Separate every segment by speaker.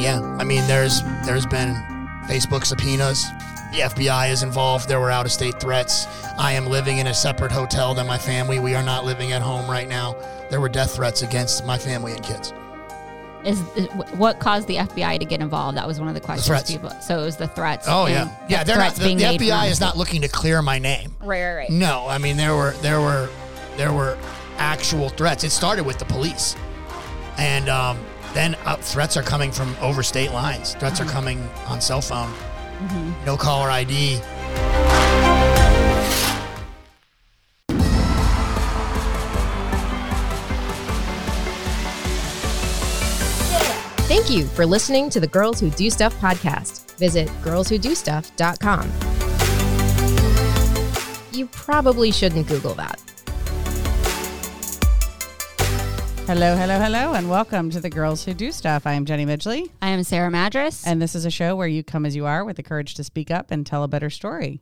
Speaker 1: Yeah, I mean, there's there's been Facebook subpoenas. The FBI is involved. There were out of state threats. I am living in a separate hotel than my family. We are not living at home right now. There were death threats against my family and kids.
Speaker 2: Is, is what caused the FBI to get involved? That was one of the questions.
Speaker 1: threats.
Speaker 2: people. So it was the threats.
Speaker 1: Oh yeah, yeah.
Speaker 2: the
Speaker 1: They're not. The, the FBI is not looking to clear my name.
Speaker 2: Right, right, right.
Speaker 1: No, I mean there were there were there were actual threats. It started with the police, and um, then uh, threats are coming from over state lines. Threats are coming on cell phone. No caller ID.
Speaker 3: Thank you for listening to the Girls Who Do Stuff podcast. Visit girlswhodostuff.com. You probably shouldn't Google that.
Speaker 4: Hello, hello, hello, and welcome to the Girls Who Do Stuff. I am Jenny Midgley,
Speaker 2: I am Sarah Madras,
Speaker 4: and this is a show where you come as you are with the courage to speak up and tell a better story.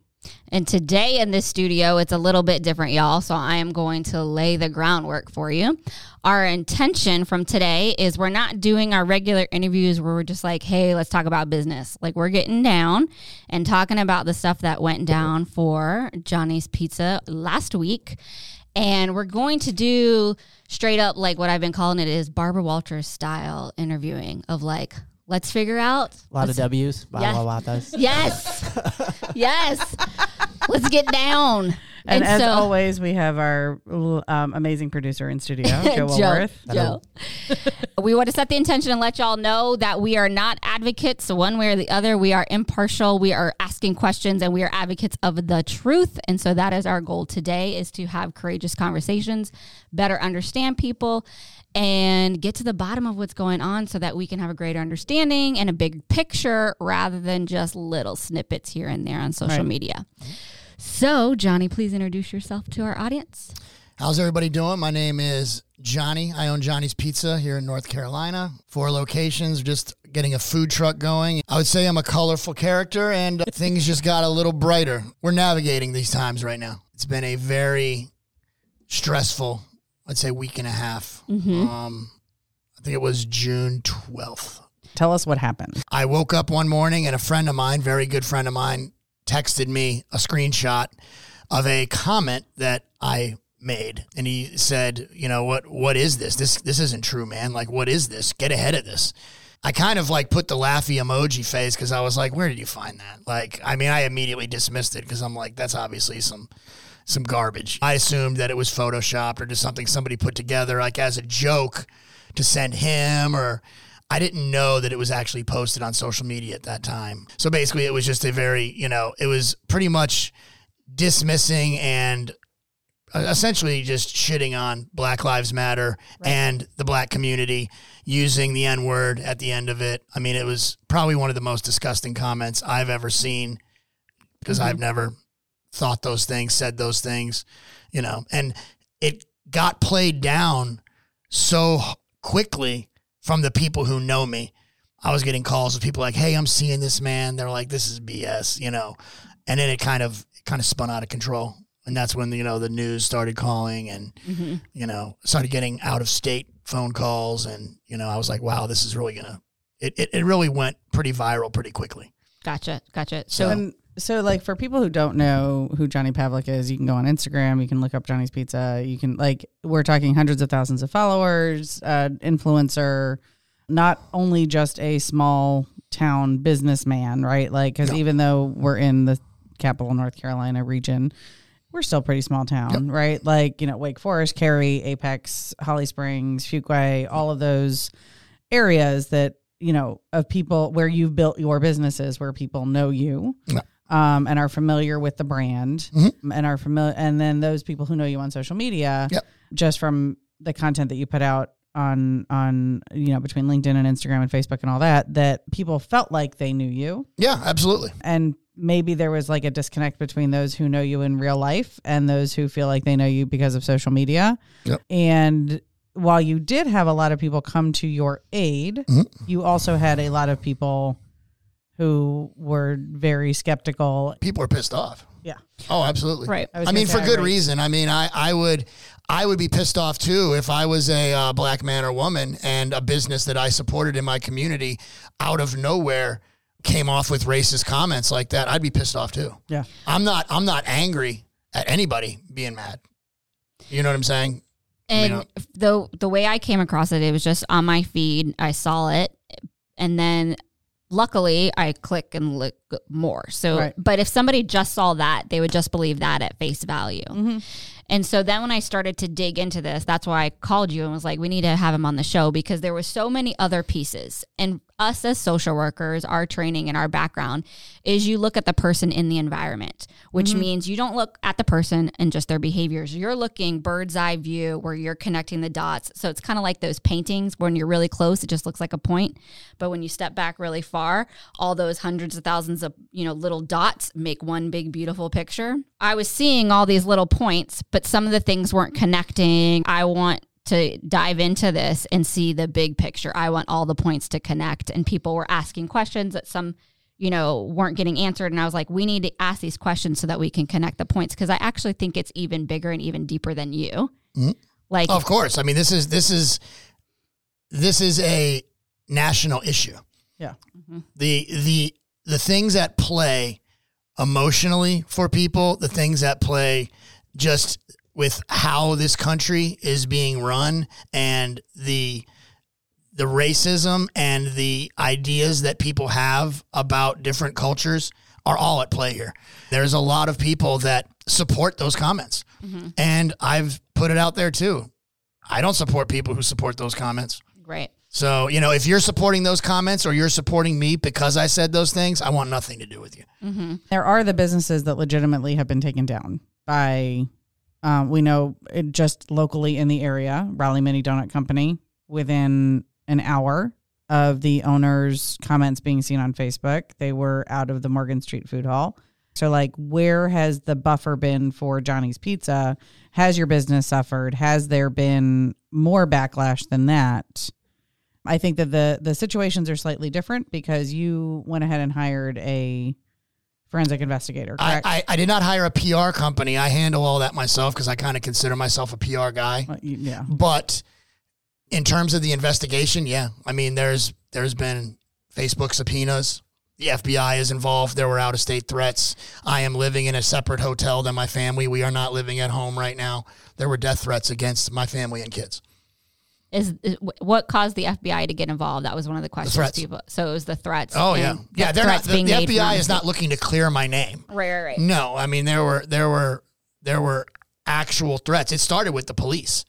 Speaker 2: And today in this studio, it's a little bit different, y'all. So I am going to lay the groundwork for you. Our intention from today is we're not doing our regular interviews where we're just like, hey, let's talk about business. Like we're getting down and talking about the stuff that went down for Johnny's Pizza last week. And we're going to do straight up like what I've been calling it is Barbara Walters style interviewing of like, let's figure out
Speaker 5: A lot of W's. Blah,
Speaker 2: Yeah.
Speaker 5: blah, blah.
Speaker 2: Yes. yes. Let's get down.
Speaker 4: And, as
Speaker 2: so,
Speaker 4: always, we have our um, amazing producer in studio, Joe Woolworth.
Speaker 2: Joe. we want to set the intention and let y'all know that we are not advocates one way or the other. We are impartial. We are asking questions and we are advocates of the truth. And so that is our goal today is to have courageous conversations, better understand people and get to the bottom of what's going on so that we can have a greater understanding and a big picture rather than just little snippets here and there on social
Speaker 4: Right.
Speaker 2: media. So, Johnny, please introduce yourself to our audience.
Speaker 1: How's everybody doing? My name is Johnny. I own Johnny's Pizza here in North Carolina. Four locations, just getting a food truck going. I would say I'm a colorful character and things just got a little brighter. We're navigating these times right now. It's been a very stressful, I'd say, week and a half. Um, I think it was June 12th.
Speaker 4: Tell us what happened.
Speaker 1: I woke up one morning and a friend of mine, very good friend of mine, texted me a screenshot of a comment that I made and he said, "You know what what is this? This this isn't true, man. Like what is this? Get ahead of this." I kind of like put the laughy emoji face cuz I was like, "Where did you find that?" Like I mean, I immediately dismissed it cuz I'm like, that's obviously some some garbage. I assumed that it was photoshopped or just something somebody put together like as a joke to send him or I didn't know that it was actually posted on social media at that time. So basically it was just a very, you know, it was pretty much dismissing and uh, essentially just shitting on Black Lives Matter and the black community using the N word at the end of it. I mean, it was probably one of the most disgusting comments I've ever seen because I've never thought those things, said those things, you know, and it got played down so quickly from the people who know me. I was getting calls of people like, "Hey, I'm seeing this man." They're like, "This is BS," you know. And then it kind of it kind of spun out of control. And that's when you know the news started calling and mm-hmm. you know started getting out of state phone calls and you know I was like, "Wow, this is really to it, it it really went pretty viral pretty quickly."
Speaker 2: Gotcha. Gotcha.
Speaker 1: So-
Speaker 2: So,
Speaker 4: so, like, for people who don't know who Johnny Pavlik is, you can go on Instagram. You can look up Johnny's Pizza. You can, like, we're talking hundreds of thousands of followers, uh, influencer, not only just a small town businessman, right? Like, because
Speaker 1: No.
Speaker 4: even though we're in the capital North Carolina region, we're still pretty small town, right? Like, you know, Wake Forest, Cary, Apex, Holly Springs, Fuquay, all of those areas that, you know, of people where you've built your businesses, where people know you
Speaker 1: Yeah.
Speaker 4: Um, and are familiar with the brand
Speaker 1: Mhm.
Speaker 4: and are familiar, and then those people who know you on social media,
Speaker 1: Yep.
Speaker 4: just from the content that you put out on on you know between LinkedIn and Instagram and Facebook and all that, that people felt like they knew you,
Speaker 1: Yeah, absolutely.
Speaker 4: and maybe there was like a disconnect between those who know you in real life and those who feel like they know you because of social media.
Speaker 1: Yep.
Speaker 4: And while you did have a lot of people come to your aid,
Speaker 1: Mhm.
Speaker 4: you also had a lot of people who were very skeptical.
Speaker 1: People are pissed off.
Speaker 4: Yeah.
Speaker 1: Oh, absolutely.
Speaker 2: Right.
Speaker 4: I
Speaker 1: I, mean, for
Speaker 4: say
Speaker 1: good
Speaker 4: irate.
Speaker 1: reason. I mean, I, I would, I would be pissed off too if I was a uh, black man or woman and a business that I supported in my community out of nowhere came off with racist comments like that. I'd be pissed off too.
Speaker 4: Yeah.
Speaker 1: I'm not I'm not angry at anybody being mad. You know what I'm saying?
Speaker 2: And
Speaker 1: mean,
Speaker 2: the the way I came across it, it was just on my feed. I saw it, and then luckily I click and look more. So,
Speaker 4: Right.
Speaker 2: but if somebody just saw that, they would just believe that at face value. Mm-hmm. And so then when I started to dig into this, that's why I called you and was like, we need to have him on the show because there were so many other pieces. And us as social workers, our training and our background is you look at the person in the environment, which mm-hmm. means you don't look at the person and just their behaviors. You're looking bird's eye view where you're connecting the dots. So it's kind of like those paintings when you're really close, it just looks like a point. But when you step back really far, all those hundreds of thousands of, you know, little dots make one big beautiful picture. I was seeing all these little points, but some of the things weren't connecting. I want to dive into this and see the big picture. I want all the points to connect. And people were asking questions that some, you know, weren't getting answered. And I was like, we need to ask these questions so that we can connect the points because I actually think it's even bigger and even deeper than you. Mm-hmm. Like,
Speaker 1: Of course. I mean, this is this is this is a national issue.
Speaker 4: Yeah. Mm-hmm.
Speaker 1: The the the things at play emotionally for people, the things at play just with how this country is being run and the the racism and the ideas that people have about different cultures are all at play here. There's a lot of people that support those comments. Mm-hmm. And I've put it out there too. I don't support people who support those comments.
Speaker 2: right.
Speaker 1: So, you know, if you're supporting those comments or you're supporting me because I said those things, I want nothing to do with you. Mm-hmm.
Speaker 4: There are the businesses that legitimately have been taken down by, um, we know it just locally in the area, Raleigh Mini Donut Company, within an hour of the owner's comments being seen on Facebook, they were out of the Morgan Street Food Hall. So, like, where has the buffer been for Johnny's Pizza? Has your business suffered? Has there been more backlash than that? I think that the the situations are slightly different because you went ahead and hired a forensic investigator,
Speaker 1: I,
Speaker 4: correct?
Speaker 1: I, I did not hire a PR company. I handle all that myself because I kind of consider myself a PR guy.
Speaker 4: Yeah.
Speaker 1: But in terms of the investigation, yeah, I mean, there's there's been Facebook subpoenas. The FBI is involved. There were out of state threats. I am living in a separate hotel than my family. We are not living at home right now. There were death threats against my family and kids.
Speaker 2: Is, is what caused the FBI to get involved? That was one of the questions.
Speaker 1: threats.
Speaker 2: people. So it was the threats.
Speaker 1: Oh yeah,
Speaker 2: the
Speaker 1: yeah. They're not. The, the FBI is not looking to clear my name.
Speaker 2: Right, right, right.
Speaker 1: No, I mean there were there were there were actual threats. It started with the police,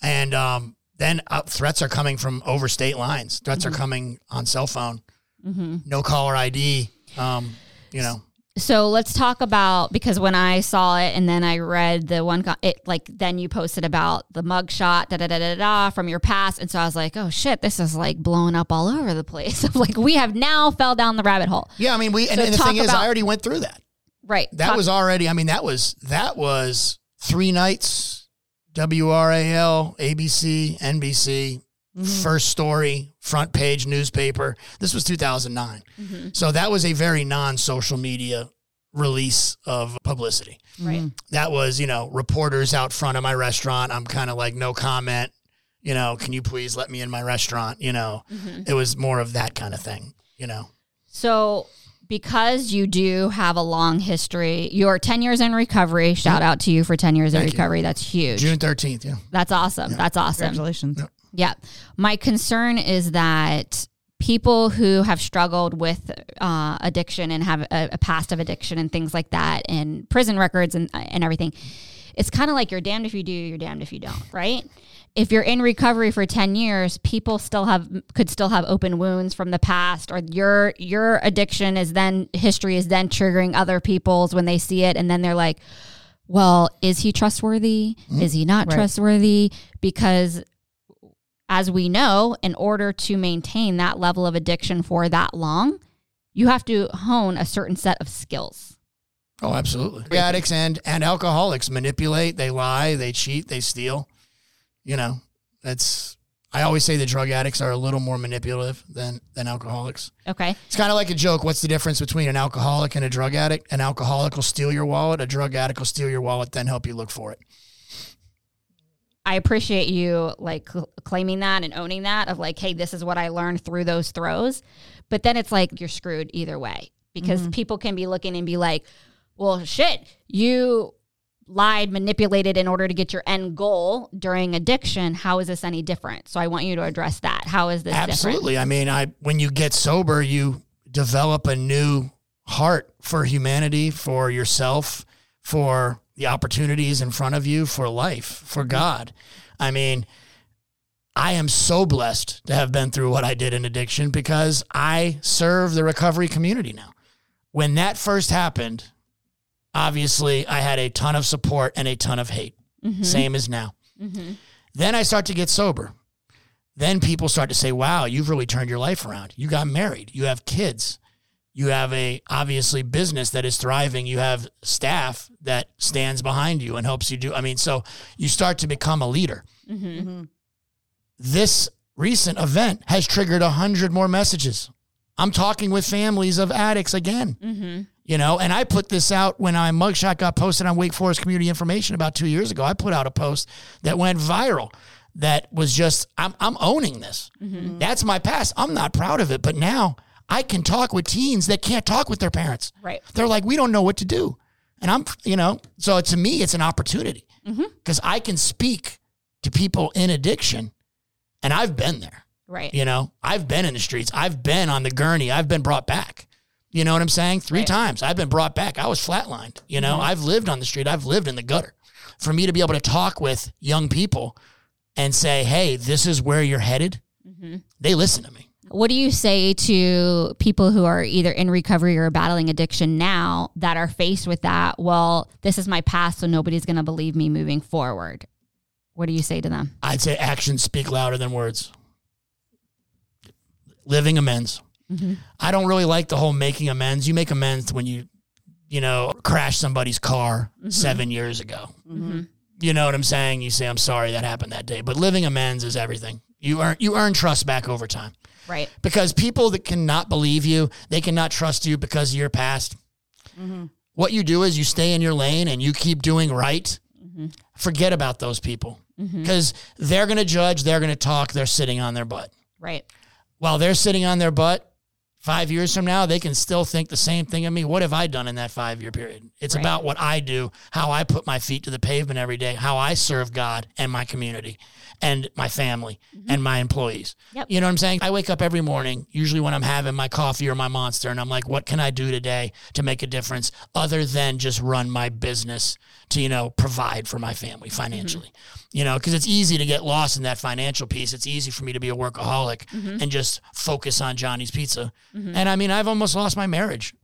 Speaker 1: and um, then uh, threats are coming from over state lines. Threats
Speaker 2: Mm-hmm.
Speaker 1: are coming on cell phone, no caller ID. Um, you know,
Speaker 2: So let's talk about because when I saw it and then I read the one, it like then you posted about the mugshot da da da da da from your past, and so I was like, oh shit, this is like blowing up all over the place. like we have now fell down the rabbit hole,
Speaker 1: yeah. I mean, we and,
Speaker 2: So
Speaker 1: and the
Speaker 2: talk
Speaker 1: thing is, I already went through that.
Speaker 2: right?
Speaker 1: That
Speaker 2: Talk-
Speaker 1: was already. I mean, that was that was three nights. WRAL, ABC, NBC, mm-hmm. first story, front page newspaper. This was 2009. Mm-hmm. So that was a very non social media release of publicity.
Speaker 2: right.
Speaker 1: That was, you know, reporters out front of my restaurant. I'm kind of like, no comment. You know, can you please let me in my restaurant? You know, mm-hmm. it was more of that kind of thing, you know.
Speaker 2: So because you do have a long history, you're 10 years in recovery. Shout out to you for 10 years in
Speaker 1: Thank you.
Speaker 2: recovery. That's huge.
Speaker 1: June 13th, yeah.
Speaker 2: That's awesome. That's awesome.
Speaker 4: Congratulations.
Speaker 2: Yeah. My concern is that people who have struggled with uh, addiction and have a, a past of addiction and things like that and prison records and, and everything, it's kind of like you're damned if you do, you're damned if you don't, right? If you're in recovery for 10 years, people still have could still have open wounds from the past or your your addiction is then history is then triggering other people's when they see it and then they're like, well, is he trustworthy? Is he not
Speaker 4: Right.
Speaker 2: trustworthy? Because as we know, in order to maintain that level of addiction for that long, you have to hone a certain set of skills.
Speaker 1: Oh, absolutely. Drug addicts and and alcoholics manipulate, they lie, they cheat, they steal. You know, that's I always say the drug addicts are a little more manipulative than than alcoholics.
Speaker 2: Okay.
Speaker 1: It's kind of like a joke. What's the difference between an alcoholic and a drug addict? An alcoholic will steal your wallet. A drug addict will steal your wallet, then help you look for it.
Speaker 2: I appreciate you like cl- claiming that and owning that of like, hey, this is what I learned through those throes. But then it's like you're screwed either way because mm-hmm. people can be looking and be like, well, shit, you lied, manipulated in order to get your end goal during addiction. How is this any different? So I want you to address that. How is this different?
Speaker 1: Absolutely. I mean, I when you get sober, you develop a new heart for humanity, for yourself, for the opportunities in front of you, for life, for mm-hmm. God. I mean, I am so blessed to have been through what I did in addiction because I serve the recovery community now. When that first happened, obviously I had a ton of support and a ton of hate, mm-hmm. same as now. Mm-hmm. Then I start to get sober then people start to say, "Wow, you've really turned your life around. You got married. You have kids. You have a obviously business that is thriving. You have staff that stands behind you and helps you do. I mean, so you start to become a leader. Mm-hmm. Mm-hmm. This recent event has triggered a hundred more messages. I'm talking with families of addicts again. Mm-hmm. You know, and I put this out when my mugshot got posted on Wake Forest Community Information about two years ago. I put out a post that went viral that was just, I'm, I'm owning this. That's my past. I'm not proud of it, but now I can talk with teens that can't talk with their parents.
Speaker 2: Right.
Speaker 1: They're like, we don't know what to do. And I'm, you know, so to me, it's an opportunity mm-hmm. because I can speak to people in addiction and I've been there.
Speaker 2: Right.
Speaker 1: You know, I've been in the streets. I've been on the gurney. I've been brought back. You know what I'm saying? Three
Speaker 2: Right.
Speaker 1: times I've been brought back. I was flatlined. You know, mm-hmm. I've lived on the street. I've lived in the gutter. For me to be able to talk with young people and say, hey, this is where you're headed, mm-hmm. they listen to me.
Speaker 2: What do you say to people who are either in recovery or battling addiction now that are faced with that? Well, this is my past, so nobody's going to believe me moving forward. What do you say to them?
Speaker 1: I'd say actions speak louder than words. Living amends. Mm-hmm. I don't really like the whole making amends. You make amends when you, you know, crash somebody's car mm-hmm. seven years ago. Mm-hmm. You know what I'm saying? You say, I'm sorry that happened that day. But living amends is everything. You earn you earn trust back over time.
Speaker 2: Right.
Speaker 1: Because people that cannot believe you, they cannot trust you because of your past. Mm-hmm. What you do is you stay in your lane and you keep doing right. Mm-hmm. Forget about those people mm-hmm. because they're going to judge, they're going to talk, they're sitting on their butt.
Speaker 2: Right.
Speaker 1: While they're sitting on their butt, five years from now, they can still think the same thing of me. What have I done in that five year period? It's
Speaker 2: Right.
Speaker 1: about what I do, how I put my feet to the pavement every day, how I serve God and my community and my family mm-hmm. and my employees.
Speaker 2: Yep.
Speaker 1: You know what I'm saying? I wake up every morning, usually when I'm having my coffee or my monster, and I'm like, what can I do today to make a difference other than just run my business to, you know, provide for my family mm-hmm. financially? You know, because it's easy to get lost in that financial piece. It's easy for me to be a workaholic mm-hmm. and just focus on Johnny's Pizza. And I mean, I've almost lost my marriage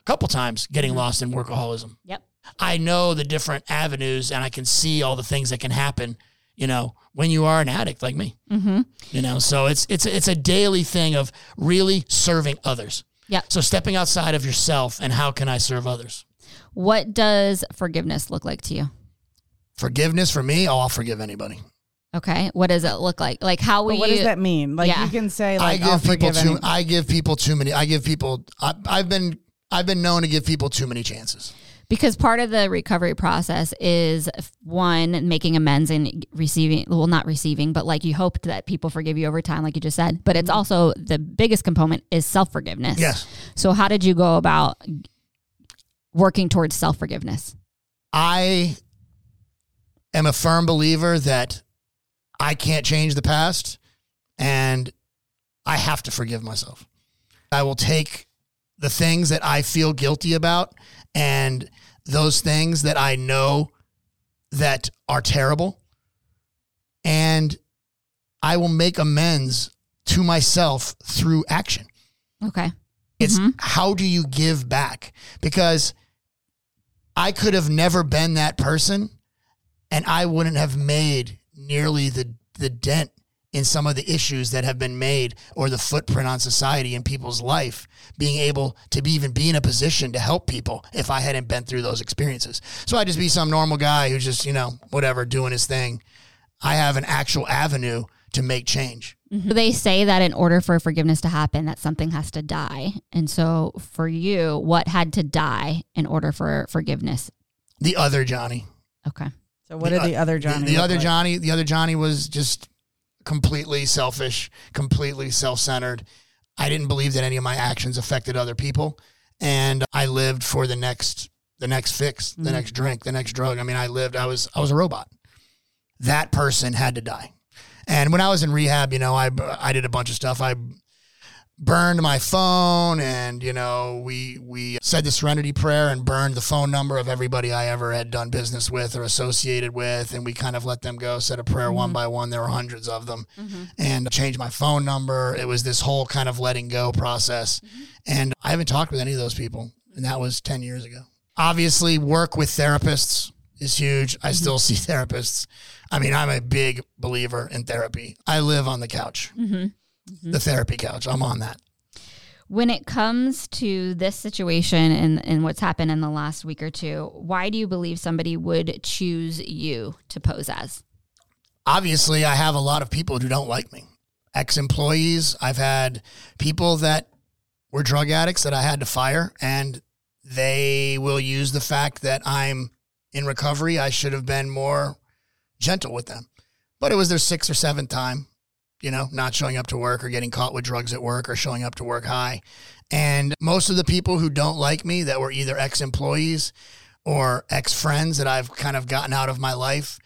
Speaker 1: a couple times getting lost in workaholism.
Speaker 2: Yep.
Speaker 1: I know the different avenues and I can see all the things that can happen, you know, when you are an addict like me.
Speaker 2: Mm-hmm.
Speaker 1: You know, so it's it's it's a daily thing of really serving others.
Speaker 2: Yeah.
Speaker 1: So stepping outside of yourself and how can I serve others?
Speaker 2: What does forgiveness look like to you?
Speaker 1: Forgiveness for me, oh, I'll forgive anybody.
Speaker 2: Okay. What does it look like? Like how will
Speaker 4: But what
Speaker 2: you
Speaker 4: does that mean? Like
Speaker 2: Yeah.
Speaker 4: you can say
Speaker 1: I
Speaker 4: like I'll
Speaker 1: give people
Speaker 4: forgive
Speaker 1: too
Speaker 4: any-
Speaker 1: I give people too many I give people I, I've been I've been known to give people too many chances.
Speaker 2: Because part of the recovery process is one making amends and receiving well not receiving but like you hoped that people forgive you over time like you just said but it's mm-hmm. also the biggest component is self-forgiveness
Speaker 1: Yes.
Speaker 2: so how did you go about working towards self-forgiveness
Speaker 1: I am a firm believer that I can't change the past and I have to forgive myself. I will take the things that I feel guilty about and those things that I know that are terrible and I will make amends to myself through action.
Speaker 2: okay
Speaker 1: It's
Speaker 2: Mhm.
Speaker 1: how do you give back? Because I could have never been that person and I wouldn't have made nearly the the dent in some of the issues that have been made or the footprint on society and people's life being able to be even be in a position to help people if I hadn't been through those experiences. So I'd just be some normal guy who's just, you know, whatever, doing his thing. I have an actual avenue to make change. Mm-hmm.
Speaker 2: they say that in order for forgiveness to happen that something has to die and so for you what had to die in order for forgiveness
Speaker 1: The other Johnny.
Speaker 2: okay
Speaker 4: So what did the other Johnny?
Speaker 1: The,
Speaker 4: look
Speaker 1: other
Speaker 4: like?
Speaker 1: Johnny, the other Johnny was just completely selfish, completely self-centered. I didn't believe that any of my actions affected other people, and I lived for the next, the next fix, the
Speaker 4: Mhm.
Speaker 1: next drink, the next drug. I mean, I lived. I was, I was a robot. That person had to die. And when I was in rehab, you know, I I did a bunch of stuff. I burned my phone and you know we we said the serenity prayer and burned the phone number of everybody i ever had done business with or associated with. And we kind of let them go said a prayer one mm-hmm. by one. There were hundreds of them mm-hmm. and changed my phone number. It was this whole kind of letting go process. Mm-hmm. And i haven't talked with any of those people and that was 10 years ago. Obviously work with therapists is huge. I still see therapists. I mean i'm a big believer in therapy. I live on the couch the therapy couch i'm on that
Speaker 2: When it comes to this situation and, and what's happened in the last week or two, why do you believe somebody would choose you to pose as?
Speaker 1: obviously I have a lot of people who don't like me. Ex employees, I've had people that were drug addicts that I had to fire, and they will use the fact that I'm in recovery. I should have been more gentle with them. But it was their sixth or seventh time, you know, not showing up to work or getting caught with drugs at work or showing up to work high. And most of the people who don't like me that were either ex employees or ex friends that I've kind of gotten out of my life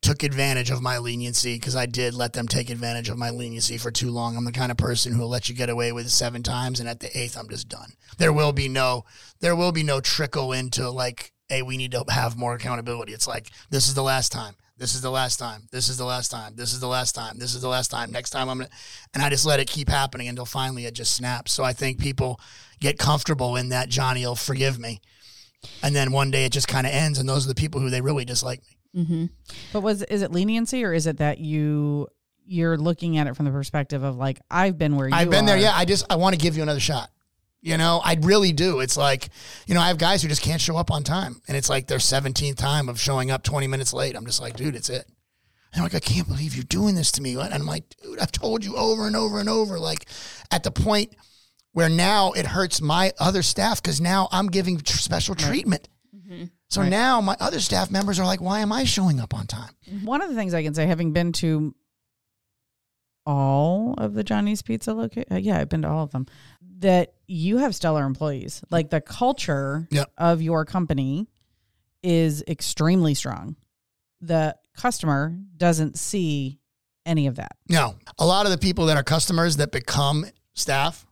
Speaker 1: took advantage of my leniency because I did let them take advantage of my leniency for too long. I'm the kind of person who will let you get away with it seven times, and at the eighth, I'm just done. There will be no, there will be no trickle into like, hey, we need to have more accountability. It's like this is the last time. This is the last time. This is the last time. This is the last time. This is the last time. Next time I'm gonna, and I just let it keep happening until finally it just snaps. So I think people get comfortable in that Johnny will forgive me, and then one day it just kind of ends, and those are the people who they really dislike me.
Speaker 2: Mm-hmm.
Speaker 4: But was is it leniency or is it that you you're looking at it from the perspective of like I've been where you
Speaker 1: I've been there. Yeah, I just I want to give you another shot. You know, I really do. It's like, you know, I have guys who just can't show up on time, and it's like their 17th time of showing up 20 minutes late. I'm just like, dude, it's it. And I'm like, I can't believe you're doing this to me. And I'm like, dude, I've told you over and over and over. Like, at the point where now it hurts my other staff because now I'm giving tr- special treatment. So
Speaker 4: Right.
Speaker 1: now my other staff members are like, why am I showing up on time?
Speaker 4: One of the things I can say, having been to all of the Johnny's Pizza location, uh, yeah, I've been to all of them. That you have stellar employees. Like the culture
Speaker 1: Yep.
Speaker 4: of your company is extremely strong. The customer doesn't see any of that.
Speaker 1: No, a lot of the people that are customers that become staff,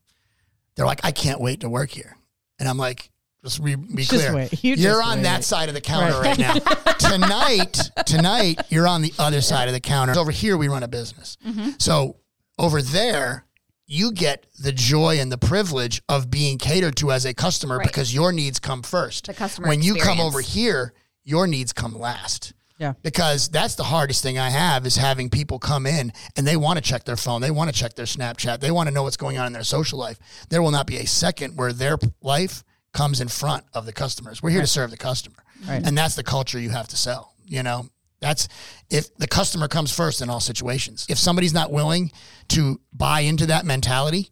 Speaker 1: they're like, I can't wait to work here. And I'm like, just be, be
Speaker 4: Just
Speaker 1: clear.
Speaker 4: wait. You
Speaker 1: You're on
Speaker 4: wait.
Speaker 1: that side of the counter
Speaker 4: Right.
Speaker 1: right, now. tonight, tonight, you're on the other side of the counter. Over here, we run a business. Mm-hmm. So over there, you get the joy and the privilege of being catered to as a customer
Speaker 2: Right.
Speaker 1: because your needs come first.
Speaker 2: The customer
Speaker 1: when you come over here, your needs come last
Speaker 4: Yeah.
Speaker 1: because that's the hardest thing I have is having people come in and they want to check their phone, they want to check their Snapchat, they want to know what's going on in their social life. There will not be a second where their life comes in front of the customers. We're here to serve the customer,
Speaker 4: Right.
Speaker 1: and that's the culture you have to sell. You know, that's if the customer comes first in all situations. If somebody's not willing to buy into that mentality,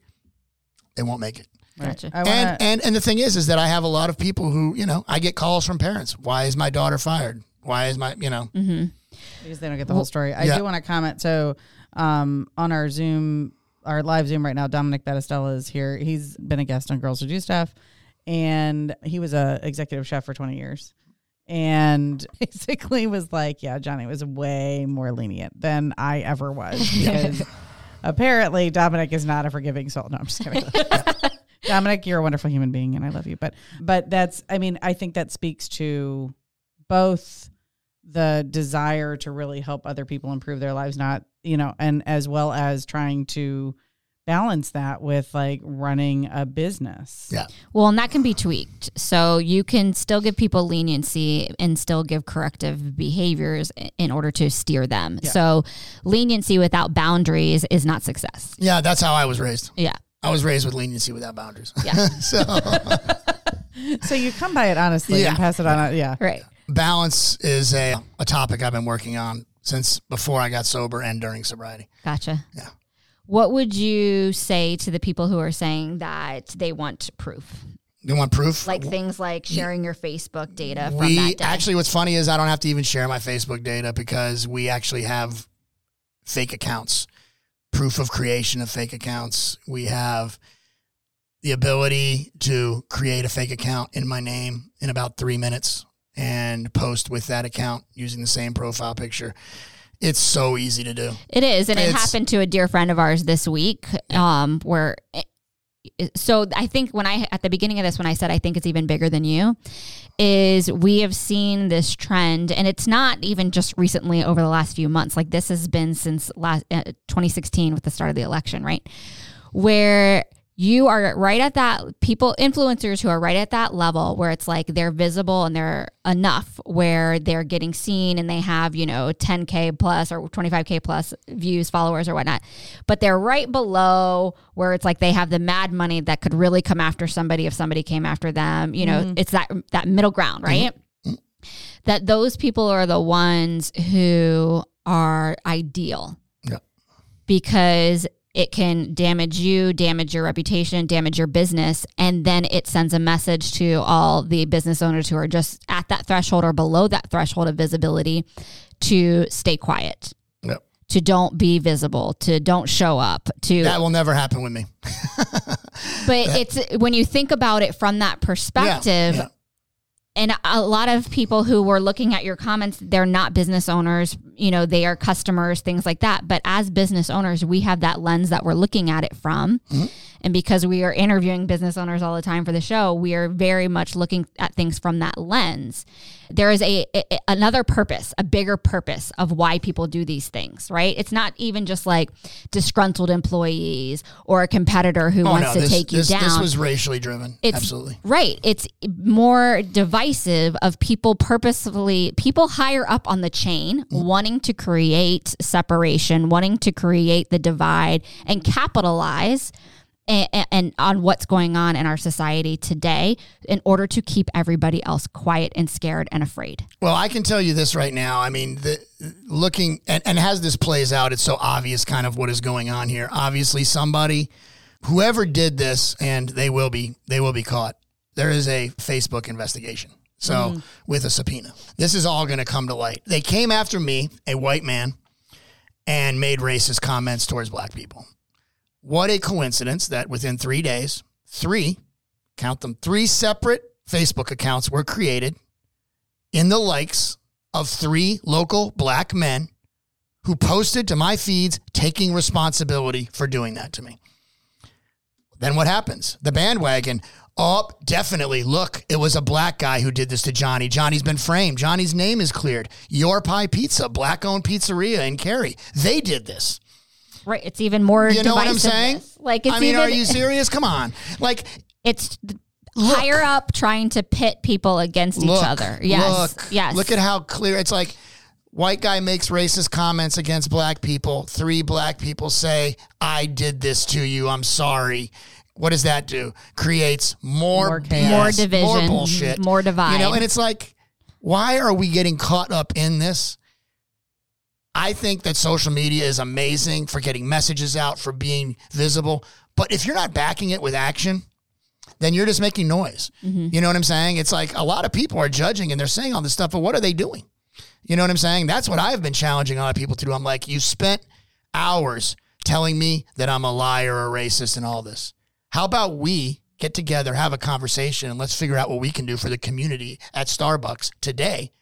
Speaker 1: they won't make it.
Speaker 2: Gotcha.
Speaker 4: I wanna,
Speaker 1: and and and the thing is, is that I have a lot of people who, you know, I get calls from parents. Why is my daughter fired? Why is my, you know,
Speaker 2: Mm-hmm.
Speaker 4: because they don't get the whole story. I
Speaker 1: yeah.
Speaker 4: do want to comment. So, um, on our Zoom, our live Zoom right now, Dominic Battistella is here. He's been a guest on Girls Who Do Stuff, and he was a executive chef for twenty years, and basically was like, "Yeah, Johnny was way more lenient than I ever was because apparently Dominic is not a forgiving soul." No, I'm just kidding. Dominic, you're a wonderful human being, and I love you. But but that's, I mean, I think that speaks to both the desire to really help other people improve their lives, not you know, and as well as trying to balance that with like running a business.
Speaker 1: Yeah.
Speaker 2: Well, and that can be tweaked. So you can still give people leniency and still give corrective behaviors in order to steer them.
Speaker 4: Yeah.
Speaker 2: So leniency without boundaries is not success.
Speaker 1: yeah, that's how I was raised.
Speaker 2: Yeah.
Speaker 1: I was raised with leniency without boundaries.
Speaker 2: Yeah.
Speaker 1: so
Speaker 4: So you come by it honestly
Speaker 1: Yeah.
Speaker 4: and pass it on. Uh, yeah.
Speaker 2: Right.
Speaker 1: balance is a a topic I've been working on since before I got sober and during sobriety.
Speaker 2: Gotcha.
Speaker 1: Yeah.
Speaker 2: What would you say to the people who are saying that they want proof?
Speaker 1: They want proof?
Speaker 2: Like things like sharing your Facebook data from
Speaker 1: we actually, what's funny is I don't have to even share my Facebook data because we actually have fake accounts, proof of creation of fake accounts. We have the ability to create a fake account in my name in about three minutes and post with that account using the same profile picture. It's so easy to do.
Speaker 2: It is, and it happened to a dear friend of ours this week. Um, where, so I think when I at the beginning of this, when I said I think it's even bigger than you, is we have seen this trend, and it's not even just recently over the last few months. Like this has been since last uh, 2016 with the start of the election, right? Where you are right at that people influencers who are right at that level where it's like they're visible and they're enough where they're getting seen and they have you know 10k plus or 25k plus views followers or whatnot. But they're right below where it's like they have the mad money that could really come after somebody if somebody came after them. You know mm-hmm. it's that that middle ground mm-hmm. right? That those people are the ones who are ideal.
Speaker 1: Yeah.
Speaker 2: because it can damage you, damage your reputation, damage your business, and then it sends a message to all the business owners who are just at that threshold or below that threshold of visibility to stay quiet,
Speaker 1: Yep.
Speaker 2: to don't be visible, to don't show up, to
Speaker 1: That will never happen with me.
Speaker 2: but it's when you think about it from that perspective
Speaker 1: yeah.
Speaker 2: And a lot of people who were looking at your comments they're not business owners you know they are customers things like that. But as business owners we have that lens that we're looking at it from mm-hmm. And because we are interviewing business owners all the time for the show we are very much looking at things from that lens. There is a, a another purpose a bigger purpose of why people do these things right? It's not even just like disgruntled employees or a competitor who
Speaker 1: Oh
Speaker 2: wants
Speaker 1: no,
Speaker 2: to
Speaker 1: this,
Speaker 2: take you
Speaker 1: this,
Speaker 2: down.
Speaker 1: this was racially driven.
Speaker 2: it's
Speaker 1: Absolutely.
Speaker 2: right. It's more divisive of people purposefully people higher up on the chain mm-hmm. wanting to create separation wanting to create the divide and capitalize and, and on what's going on in our society today in order to keep everybody else quiet and scared and afraid
Speaker 1: Well, I can tell you this right now. I mean, the, looking and, and as this plays out, it's so obvious kind of what is going on here. Obviously, somebody, whoever did this, and they will be they will be caught. There is a Facebook investigation. So mm-hmm. with a subpoena, this is all going to come to light. They came after me, a white man, and made racist comments towards black people. What a coincidence that within three days, three, count them, three separate Facebook accounts were created in the likes of three local black men who posted to my feeds taking responsibility for doing that to me. Then what happens? The bandwagon. Oh, definitely. Look, it was a black guy who did this to Johnny. Johnny's been framed. Johnny's name is cleared. Your Pie Pizza, black owned pizzeria in Cary. They did this.
Speaker 2: Right it's even more
Speaker 1: You know what I'm saying?
Speaker 2: like it's
Speaker 1: I mean,
Speaker 2: even
Speaker 1: are you serious? Come on. Like,
Speaker 2: it's
Speaker 1: Look.
Speaker 2: higher up trying to pit people against
Speaker 1: look,
Speaker 2: each other yes
Speaker 1: Look,
Speaker 2: yes
Speaker 1: Look at how clear it's like. White guy makes racist comments against black people. Three black people say, "I did this to you. I'm sorry." What does that do? Creates more
Speaker 4: More
Speaker 1: BS.
Speaker 2: More division,
Speaker 1: more bullshit,
Speaker 2: more divide.
Speaker 1: You know, and it's like, why are we getting caught up in this? I think that social media is amazing for getting messages out, for being visible. But if you're not backing it with action, then you're just making noise. Mm-hmm. You know what I'm saying? It's like a lot of people are judging and they're saying all this stuff, but what are they doing? You know what I'm saying? That's what I've been challenging a lot of people to do. I'm like, you spent hours telling me that I'm a liar or a racist and all this. How about we get together, have a conversation, and let's figure out what we can do for the community at Starbucks today?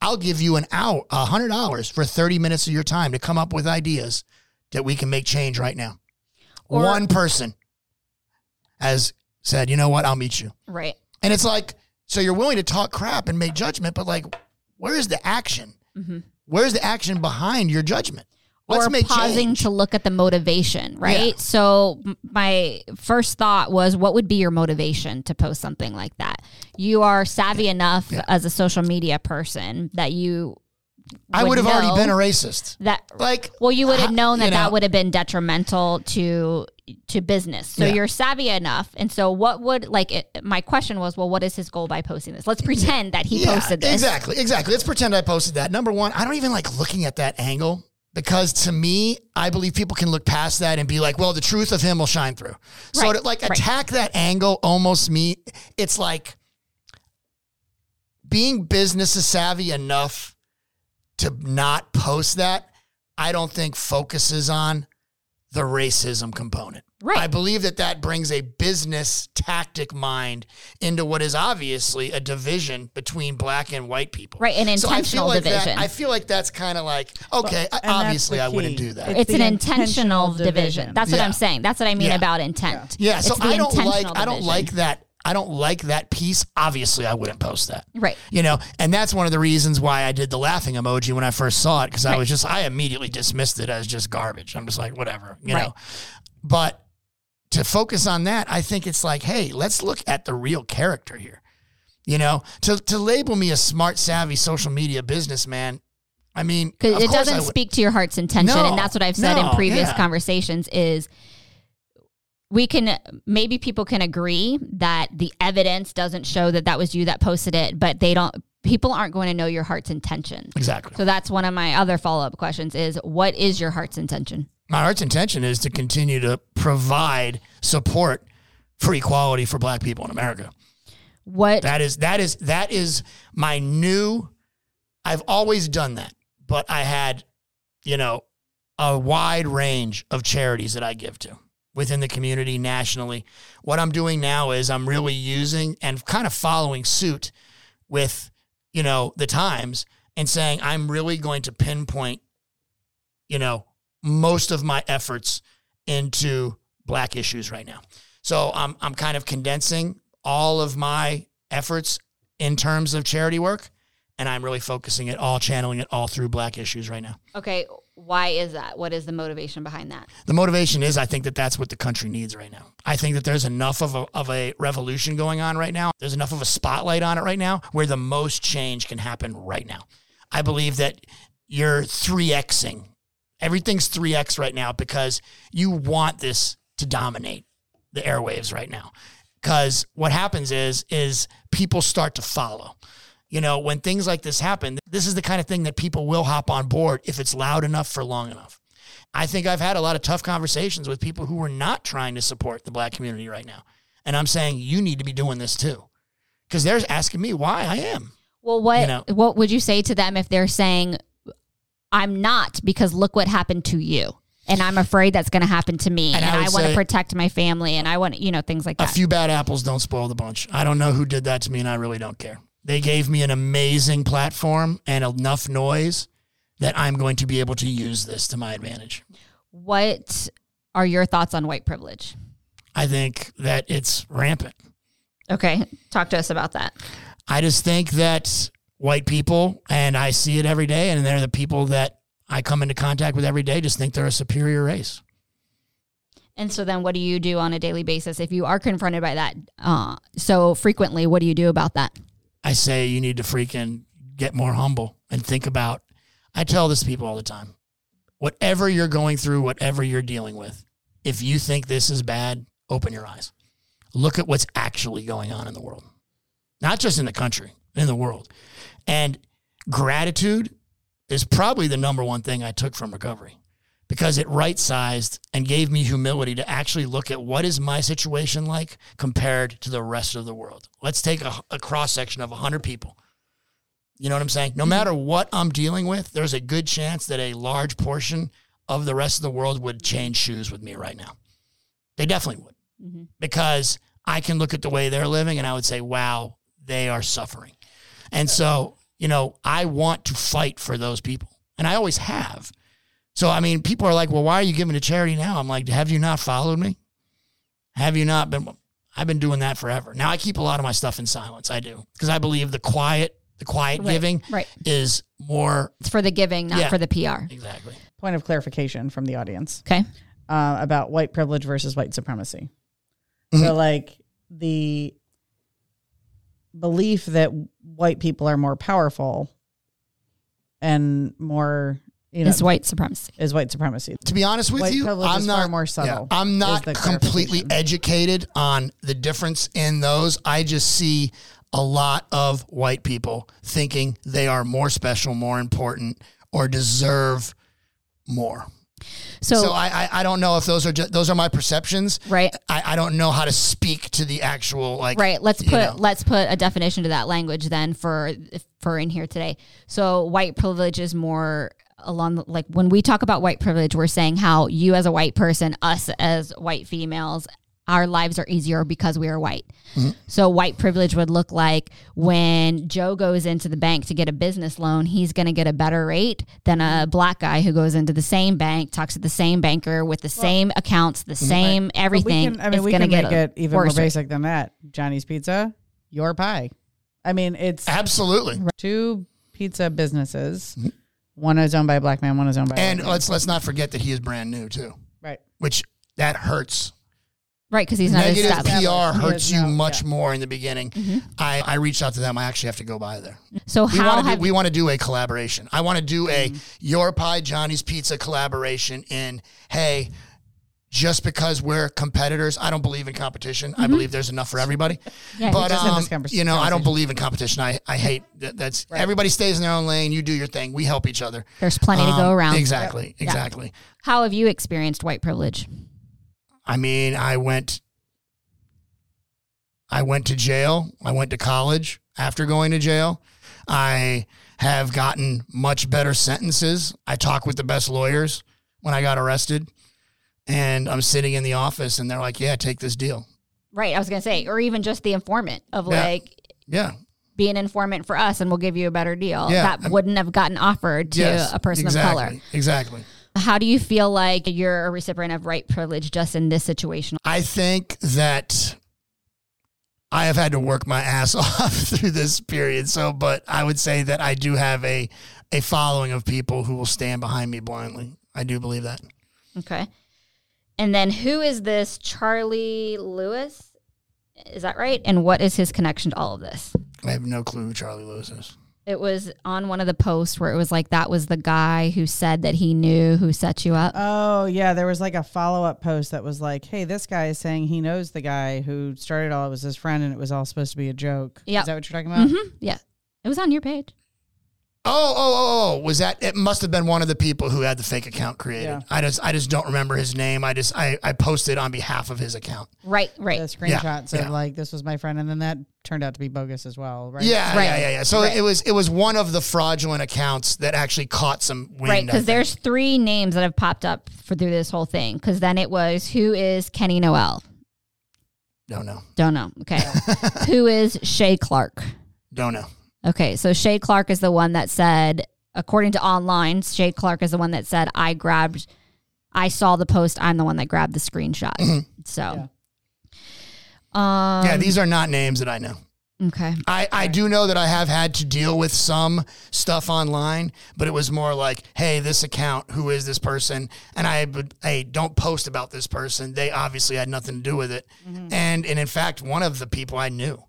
Speaker 1: I'll give you an hour, a hundred dollars for 30 minutes of your time to come up with ideas that we can make change right now.
Speaker 2: Or-
Speaker 1: One person has said, you know what, I'll meet you.
Speaker 2: right
Speaker 1: And it's like, so you're willing to talk crap and make judgment, but like, where's the action? Mm-hmm. Where's the action behind your judgment? Let's
Speaker 2: or
Speaker 1: make
Speaker 2: pausing
Speaker 1: change.
Speaker 2: to look at the motivation, right?
Speaker 1: Yeah.
Speaker 2: So my first thought was, what would be your motivation to post something like that? You are savvy enough as a social media person that you.
Speaker 1: I would have already been a racist.
Speaker 2: that.
Speaker 1: Like,
Speaker 2: Well, you would have
Speaker 1: ha-
Speaker 2: known that
Speaker 1: know,
Speaker 2: that would have been detrimental to to business. So
Speaker 1: Yeah.
Speaker 2: you're savvy enough, and so what would like? It, my question was, well, what is his goal by posting this? Let's pretend that he
Speaker 1: yeah,
Speaker 2: posted this.
Speaker 1: Exactly, exactly. Let's pretend I posted that. Number one, I don't even like looking at that angle because to me, I believe people can look past that and be like, well, the truth of him will shine through. So
Speaker 2: Right,
Speaker 1: to like
Speaker 2: right.
Speaker 1: attack that angle almost me, it's like being business savvy enough to not post that, I don't think focuses on the racism component.
Speaker 2: Right.
Speaker 1: I believe that that brings a business tactic mind into what is obviously a division between black and white people.
Speaker 2: Right, an
Speaker 1: So I feel
Speaker 2: intentional
Speaker 1: like that-
Speaker 2: division.
Speaker 1: I feel like that's kind of like okay. I- obviously, I wouldn't do that.
Speaker 4: It's
Speaker 2: it's an intentional
Speaker 4: intentional
Speaker 2: division.
Speaker 4: division.
Speaker 2: That's what I'm saying. That's what I mean
Speaker 1: Yeah.
Speaker 2: about intent.
Speaker 1: yeah, so I don't like
Speaker 2: intentional
Speaker 1: I don't like that. I don't like that piece. Obviously, I wouldn't post that.
Speaker 2: Right.
Speaker 1: You know, and that's one of the reasons why I did the laughing emoji when I first saw it because I was just I immediately dismissed it as just garbage. I'm just like whatever, you
Speaker 2: Right.
Speaker 1: know. But to focus on that, I think it's like, hey, let's look at the real character here. You know, to to label me a smart, savvy social media businessman. I mean,
Speaker 2: it doesn't speak to your heart's intention
Speaker 1: No,
Speaker 2: and that's what i've said
Speaker 1: no,
Speaker 2: in previous
Speaker 1: yeah.
Speaker 2: conversations is we can maybe people can agree that the evidence doesn't show that that was you that posted it but they don't people aren't going to know your heart's intention
Speaker 1: exactly.
Speaker 2: so that's one of my other follow-up questions is what is your heart's intention
Speaker 1: my heart's intention is to continue to provide support for equality for black people in America.
Speaker 2: what
Speaker 1: That is that is that is my new I've always done that, but I had, you know, a wide range of charities that I give to within the community nationally. What I'm doing now is I'm really using and kind of following suit with, you know, the times and saying I'm really going to pinpoint, you know, most of my efforts into black issues right now. So I'm I'm kind of condensing all of my efforts in terms of charity work and I'm really focusing it all channeling it all through black issues right now.
Speaker 2: okay why is that what is the motivation behind that
Speaker 1: The motivation is I think that that's what the country needs right now. I think that there's enough of a, of a revolution going on right now. There's enough of a spotlight on it right now where the most change can happen right now. I believe that you're 3xing. Everything's 3x right now because you want this to dominate the airwaves right now. Cuz what happens is is people start to follow. You know, when things like this happen, this is the kind of thing that people will hop on board if it's loud enough for long enough. I think I've had a lot of tough conversations with people who were not trying to support the black community right now. And I'm saying you need to be doing this too. Because they're asking me why I am.
Speaker 2: Well, what
Speaker 1: You know.
Speaker 2: what would you say to them if they're saying, "I'm not," because look what happened to you, and I'm afraid that's going to happen to me,
Speaker 1: And
Speaker 2: and,
Speaker 1: I
Speaker 2: I, want to protect my family, and I want you know things like that.
Speaker 1: A few bad apples don't spoil the bunch. I don't know who did that to me and I really don't care. They gave me an amazing platform and enough noise that I'm going to be able to use this to my advantage.
Speaker 2: what are your thoughts on white privilege?
Speaker 1: I think that it's rampant.
Speaker 2: Okay, talk to us about that.
Speaker 1: I just think that white people, and I see it every day, and they're the people that I come into contact with every day, just think they're a superior race.
Speaker 2: And so then, what do you do on a daily basis if you are confronted by that uh, so frequently? What do you do about that?
Speaker 1: I say you need to freaking get more humble and think about. I tell this to people all the time. Whatever you're going through, whatever you're dealing with, if you think this is bad, open your eyes. Look at what's actually going on in the world, not just in the country, in the world. And gratitude is probably the number one thing I took from recovery because it right sized and gave me humility to actually look at what is my situation like compared to the rest of the world. Let's take a, a cross section of 100 people. You know what I'm saying? No matter what I'm dealing with, there's a good chance that a large portion of the rest of the world would change shoes with me right now. They definitely would
Speaker 2: Mm-hmm.
Speaker 1: because I can look at the way they're living and I would say, wow, they are suffering. And so, you know, I want to fight for those people. And I always have. So, I mean, people are like, well, why are you giving to charity now? I'm like, have you not followed me? Have you not been? I've been doing that forever. Now I keep a lot of my stuff in silence. I do because I believe the quiet, the quiet
Speaker 2: Right,
Speaker 1: giving
Speaker 2: right.
Speaker 1: is more
Speaker 2: It's for the giving, not
Speaker 1: Yeah.
Speaker 2: for the PR.
Speaker 1: exactly.
Speaker 4: Point of clarification from the audience
Speaker 2: Okay.
Speaker 4: uh, about white privilege versus white supremacy.
Speaker 1: Mm-hmm.
Speaker 4: So, like the belief that white people are more powerful and more, you know,
Speaker 2: It's white supremacy.
Speaker 4: is white supremacy.
Speaker 1: To be honest with
Speaker 4: White
Speaker 1: you, I'm not
Speaker 4: far more subtle,
Speaker 1: I'm not completely educated on the difference in those. I just see a lot of white people thinking they are more special, more important, or deserve more.
Speaker 2: So,
Speaker 1: So I, I I don't know if those are just, those are my perceptions.
Speaker 2: right.
Speaker 1: I, I don't know how to speak to the actual like
Speaker 2: Right. Let's put
Speaker 1: know.
Speaker 2: let's put a definition to that language then for for in here today. So white privilege is more along the, like when we talk about white privilege, we're saying how you as a white person, us as white females, our lives are easier because we are white.
Speaker 1: Mm-hmm.
Speaker 2: So white privilege would look like when Joe goes into the bank to get a business loan, he's going to get a better rate than a mm-hmm. black guy who goes into the same bank, talks to the same banker with the same accounts, the mm-hmm. same
Speaker 4: But we
Speaker 2: everything.
Speaker 4: can, I mean,
Speaker 2: is
Speaker 4: we
Speaker 2: gonna
Speaker 4: can
Speaker 2: get
Speaker 4: make it even more
Speaker 2: worse rate.
Speaker 4: basic than that. Johnny's Pizza, your pie. I mean, it's
Speaker 1: absolutely.
Speaker 4: two pizza businesses. Mm-hmm. One is owned by a black man. One is owned by a
Speaker 1: And
Speaker 4: white man.
Speaker 1: let's let's not forget that he is brand new too,
Speaker 4: right.
Speaker 1: which that hurts.
Speaker 2: Right, because he's not as
Speaker 1: Negative
Speaker 2: established.
Speaker 1: PR hurts you
Speaker 4: no-
Speaker 1: much
Speaker 4: yeah.
Speaker 1: more in the beginning. I, I reached out to them. I actually have to go by there.
Speaker 2: So
Speaker 1: We
Speaker 2: how
Speaker 1: want to
Speaker 2: have
Speaker 1: do, we want to do a collaboration. I want to do a Your Pie Johnny's Pizza collaboration. In hey, just because we're competitors, I don't believe in competition. I believe there's enough for everybody.
Speaker 2: Yeah,
Speaker 1: but
Speaker 4: just in
Speaker 1: um,
Speaker 4: this convers-
Speaker 1: you know, I don't believe in competition. I, I hate that. That's everybody stays in their own lane. You do your thing. We help each other.
Speaker 2: there's plenty to go
Speaker 1: Um,
Speaker 2: around?
Speaker 1: Exactly. Exactly.
Speaker 2: How have you experienced white privilege?
Speaker 1: I mean, I went I went to jail. I went to college after going to jail. I have gotten much better sentences. I talk with the best lawyers when I got arrested. And I'm sitting in the office and they're like, "Yeah, take this deal."
Speaker 2: Right, I was gonna say, or even just the informant of
Speaker 1: Yeah.
Speaker 2: like
Speaker 1: Yeah.
Speaker 2: be an informant for us, and we'll give you a better deal.
Speaker 1: Yeah,
Speaker 2: that wouldn't have gotten offered to
Speaker 1: Yes,
Speaker 2: a person
Speaker 1: exactly,
Speaker 2: of color.
Speaker 1: Exactly.
Speaker 2: How do you feel like you're a recipient of right privilege just in this situation?
Speaker 1: I think that I have had to work my ass off through this period. So, but I would say that I do have a a following of people who will stand behind me blindly. I do believe that.
Speaker 2: Okay, and then who is this Charlie Lewis? Is that right? And what is his connection to all of this?
Speaker 1: I have no clue who Charlie Lewis is.
Speaker 2: It was on one of the posts where it was like that was the guy who said that he knew who set you up.
Speaker 4: Oh yeah, there was like a follow up post that was like, "Hey, this guy is saying he knows the guy who started all. It was his friend, and it was all supposed to be a joke."
Speaker 2: Yep.
Speaker 4: Is that what you're talking about?
Speaker 2: Mm-hmm. Yeah, it was on your page.
Speaker 1: Oh, oh, oh, oh! Was that? It must have been one of the people who had the fake account created.
Speaker 4: Yeah.
Speaker 1: I just, I just don't remember his name. I just, I, I posted on behalf of his account.
Speaker 2: Right, right.
Speaker 4: The screenshots
Speaker 1: yeah.
Speaker 4: of like this was my friend, and then that turned out to be bogus as well, right?
Speaker 1: Yeah,
Speaker 2: Right.
Speaker 1: yeah, yeah, yeah. So
Speaker 2: Right.
Speaker 1: it was, it was one of the fraudulent accounts that actually caught some wind.
Speaker 2: Right,
Speaker 1: I
Speaker 2: because there's three names that have popped up for through this whole thing. Because then it was who is Kenny Noel?
Speaker 1: don't know,
Speaker 2: Don't know. Okay, who is Shay Clark?
Speaker 1: don't know.
Speaker 2: Okay, so Shay Clark is the one that said, according to online, Shay Clark is the one that said, I grabbed, I saw the post. I'm the one that grabbed the screenshot. So, um,
Speaker 1: yeah, these are not names that I know.
Speaker 2: okay,
Speaker 1: I, I do know that I have had to deal with some stuff online, but it was more like, hey, this account, who is this person? And I would, hey, don't post about this person. They obviously had nothing to do with it. And and in fact, one of the people I knew,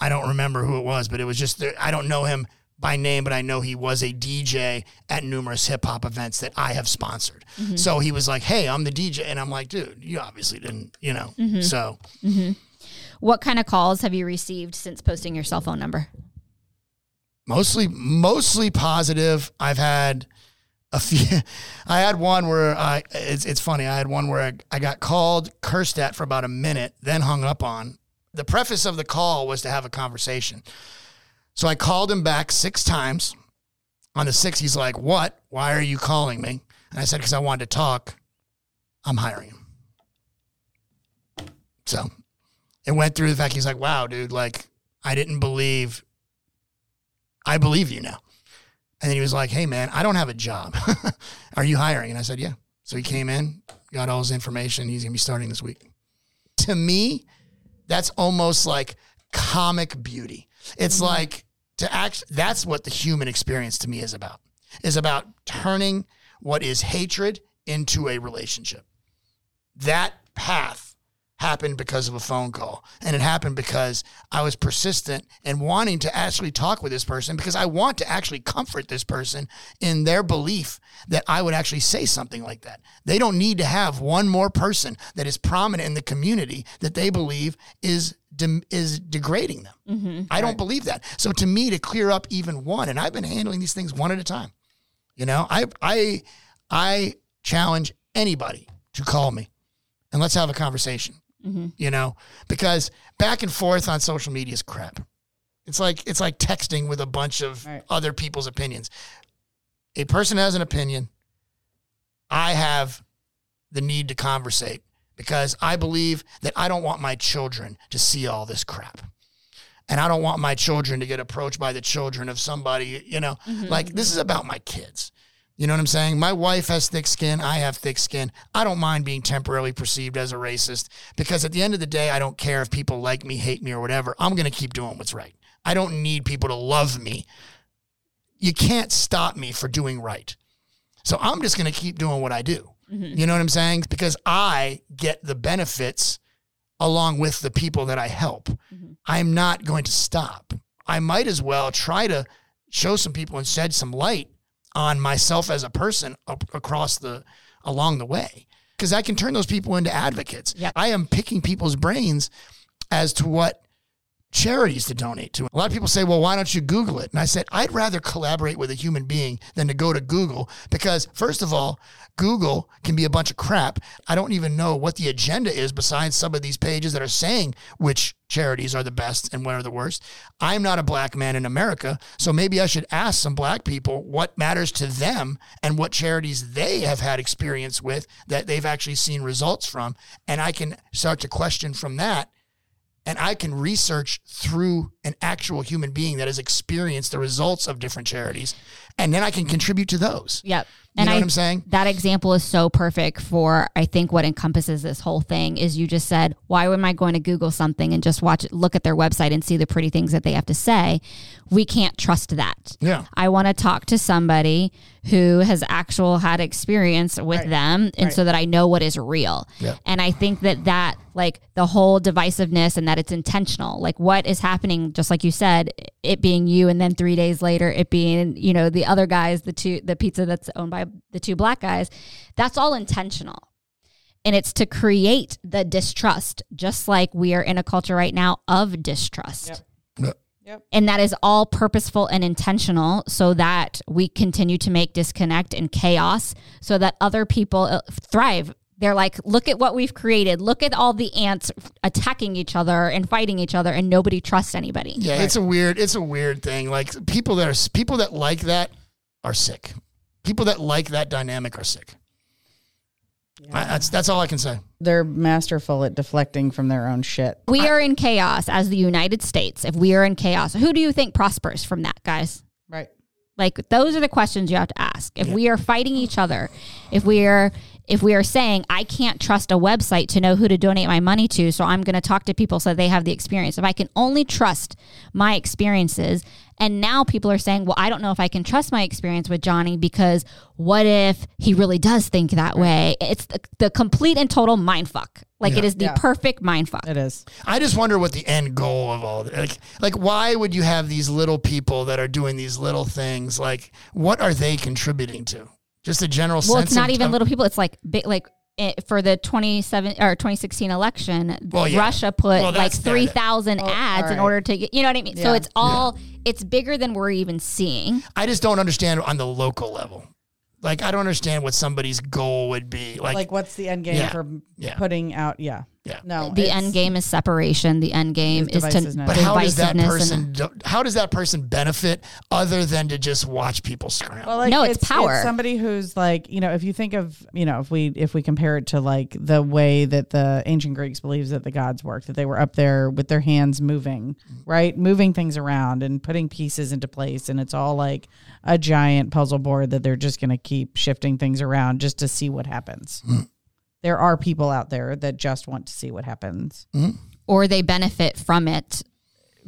Speaker 1: I don't remember who it was, but it was just I don't know him by name, but I know he was a DJ at numerous hip hop events that I have sponsored. Mm-hmm. So he was like, hey, I'm the DJ, and I'm like, dude, you obviously didn't, you know. Mm-hmm. So mm-hmm.
Speaker 2: what kind of calls have you received since posting your cell phone number?
Speaker 1: mostly mostly positive. I've had a few. I had one where I it's it's funny. I had one where I, I got called, cursed at for about a minute, then hung up on. The preface of the call was to have a conversation. So I called him back six times. On the sixth, he's like, "What? Why are you calling me?" And I said, "Because I wanted to talk. I'm hiring him." So it went through the fact he's like, "Wow, dude! Like I didn't believe I believe you now. And then he was like, Hey man, I don't have a job. Are you hiring? And I said, Yeah. So he came in, got all his information. He's gonna be starting this week. To me, that's almost like comic beauty. It's mm-hmm. like to act that's what the human experience to me is about. Is about turning what is hatred into a relationship. That path happened because of a phone call. And it happened because I was persistent and wanting to actually talk with this person because I want to actually comfort this person in their belief that I would actually say something like that. They don't need to have one more person that is prominent in the community that they believe is de- is degrading them. Mm-hmm. I don't believe that. So to me to clear up even one and I've been handling these things one at a time. You know, I I I challenge anybody to call me and let's have a conversation. Mm-hmm. You know, because back and forth on social media is crap. It's like it's like texting with a bunch of
Speaker 4: Right.
Speaker 1: other people's opinions. A person has an opinion. I have the need to conversate because I believe that I don't want my children to see all this crap. And I don't want my children to get approached by the children of somebody, you know, mm-hmm. like this is mm-hmm. about my kids. You know what I'm saying? My wife has thick skin. I have thick skin. I don't mind being temporarily perceived as a racist because at the end of the day, I don't care if people like me, hate me, or whatever. I'm going to keep doing what's right. I don't need people to love me. You can't stop me for doing right. So I'm just going to keep doing what I do. Mm-hmm. You know what I'm saying? Because I get the benefits along with the people that I help. Mm-hmm. I'm not going to stop. I might as well try to show some people and shed some light on myself as a person up across the along the way because I can turn those people into advocates.
Speaker 2: Yep.
Speaker 1: I am picking people's brains as to what charities to donate to. A lot of people say, well, why don't you Google it? And I said, I'd rather collaborate with a human being than to go to Google because, first of all, Google can be a bunch of crap. I don't even know what the agenda is besides some of these pages that are saying which charities are the best and what are the worst. I'm not a black man in America, so maybe I should ask some black people what matters to them and what charities they have had experience with that they've actually seen results from. And I can start to question from that and I can research through an actual human being that has experienced the results of different charities, and then I can contribute to those.
Speaker 2: Yep.
Speaker 1: You
Speaker 2: and
Speaker 1: know
Speaker 2: I,
Speaker 1: what I'm saying?
Speaker 2: That example is so perfect for I think what encompasses this whole thing is you just said, why am I going to Google something and just watch it, look at their website and see the pretty things that they have to say? We can't trust that.
Speaker 1: Yeah.
Speaker 2: I want to talk to somebody who has actual had experience with
Speaker 4: Right.
Speaker 2: them and
Speaker 4: Right.
Speaker 2: so that I know what is real.
Speaker 1: Yeah.
Speaker 2: And I think that that like the whole divisiveness and that it's intentional. Like what is happening just like you said, it being you and then 3 days later it being, you know, the other guys, the two the pizza that's owned by the two black guys, that's all intentional. And it's to create the distrust, just like we are in a culture right now of distrust.
Speaker 4: Yep.
Speaker 2: And that is all purposeful and intentional so that we continue to make disconnect and chaos so that other people uh, thrive. They're like, look at what we've created. Look at all the ants attacking each other and fighting each other, and nobody trusts anybody.
Speaker 1: Yeah, it's a weird it's a weird thing. Like people that are people that like that are sick. People that like that dynamic are sick. I, that's that's all I can say.
Speaker 4: They're masterful at deflecting from their own shit.
Speaker 2: We are in chaos as the United States. If we are in chaos, who do you think prospers from that, guys?
Speaker 4: Right.
Speaker 2: Like those are the questions you have to ask. If we are fighting each other, if we are if we are saying I can't trust a website to know who to donate my money to, so I'm going to talk to people so they have the experience. If I can only trust my experiences, and now people are saying, "Well, I don't know if I can trust my experience with Johnny because what if he really does think that way?" It's the, the complete and total mind fuck. Like it is the
Speaker 4: Yeah.
Speaker 2: perfect mind fuck.
Speaker 4: It is.
Speaker 1: I just wonder what the end goal of all this, like like why would you have these little people that are doing these little things? Like what are they contributing to? Just a general
Speaker 2: Well,
Speaker 1: sense
Speaker 2: it's not
Speaker 1: of-
Speaker 2: even
Speaker 1: of-
Speaker 2: little people. It's like big, like eh, for the 27 or 2016 election,
Speaker 1: Well, yeah.
Speaker 2: Russia put
Speaker 1: Well,
Speaker 2: like 3,000
Speaker 4: Oh,
Speaker 2: ads
Speaker 4: all
Speaker 2: in order to get, you know what I mean? So it's all, it's bigger than we're even seeing.
Speaker 1: I just don't understand on the local level. Like I don't understand what somebody's goal would be. Like,
Speaker 4: Like, what's the end game
Speaker 1: Yeah.
Speaker 4: for
Speaker 1: Yeah.
Speaker 4: putting out? Yeah.
Speaker 1: Yeah.
Speaker 4: No.
Speaker 2: The end game is separation. The end game
Speaker 4: Is
Speaker 2: is, to
Speaker 4: divisiveness.
Speaker 1: but how does that
Speaker 2: divisiveness and-
Speaker 1: person how does that person benefit other than to just watch people scramble?
Speaker 4: Well, like
Speaker 2: No, it's power.
Speaker 4: somebody who's like, you know, if you think of, you know, if we if we compare it to like the way that the ancient Greeks believes that the gods work, that they were up there with their hands moving, right, moving things around and putting pieces into place, and it's all like a giant puzzle board that they're just going to keep shifting things around just to see what happens. Hmm. There are people out there that just want to see what happens mm-hmm.
Speaker 2: or they benefit from it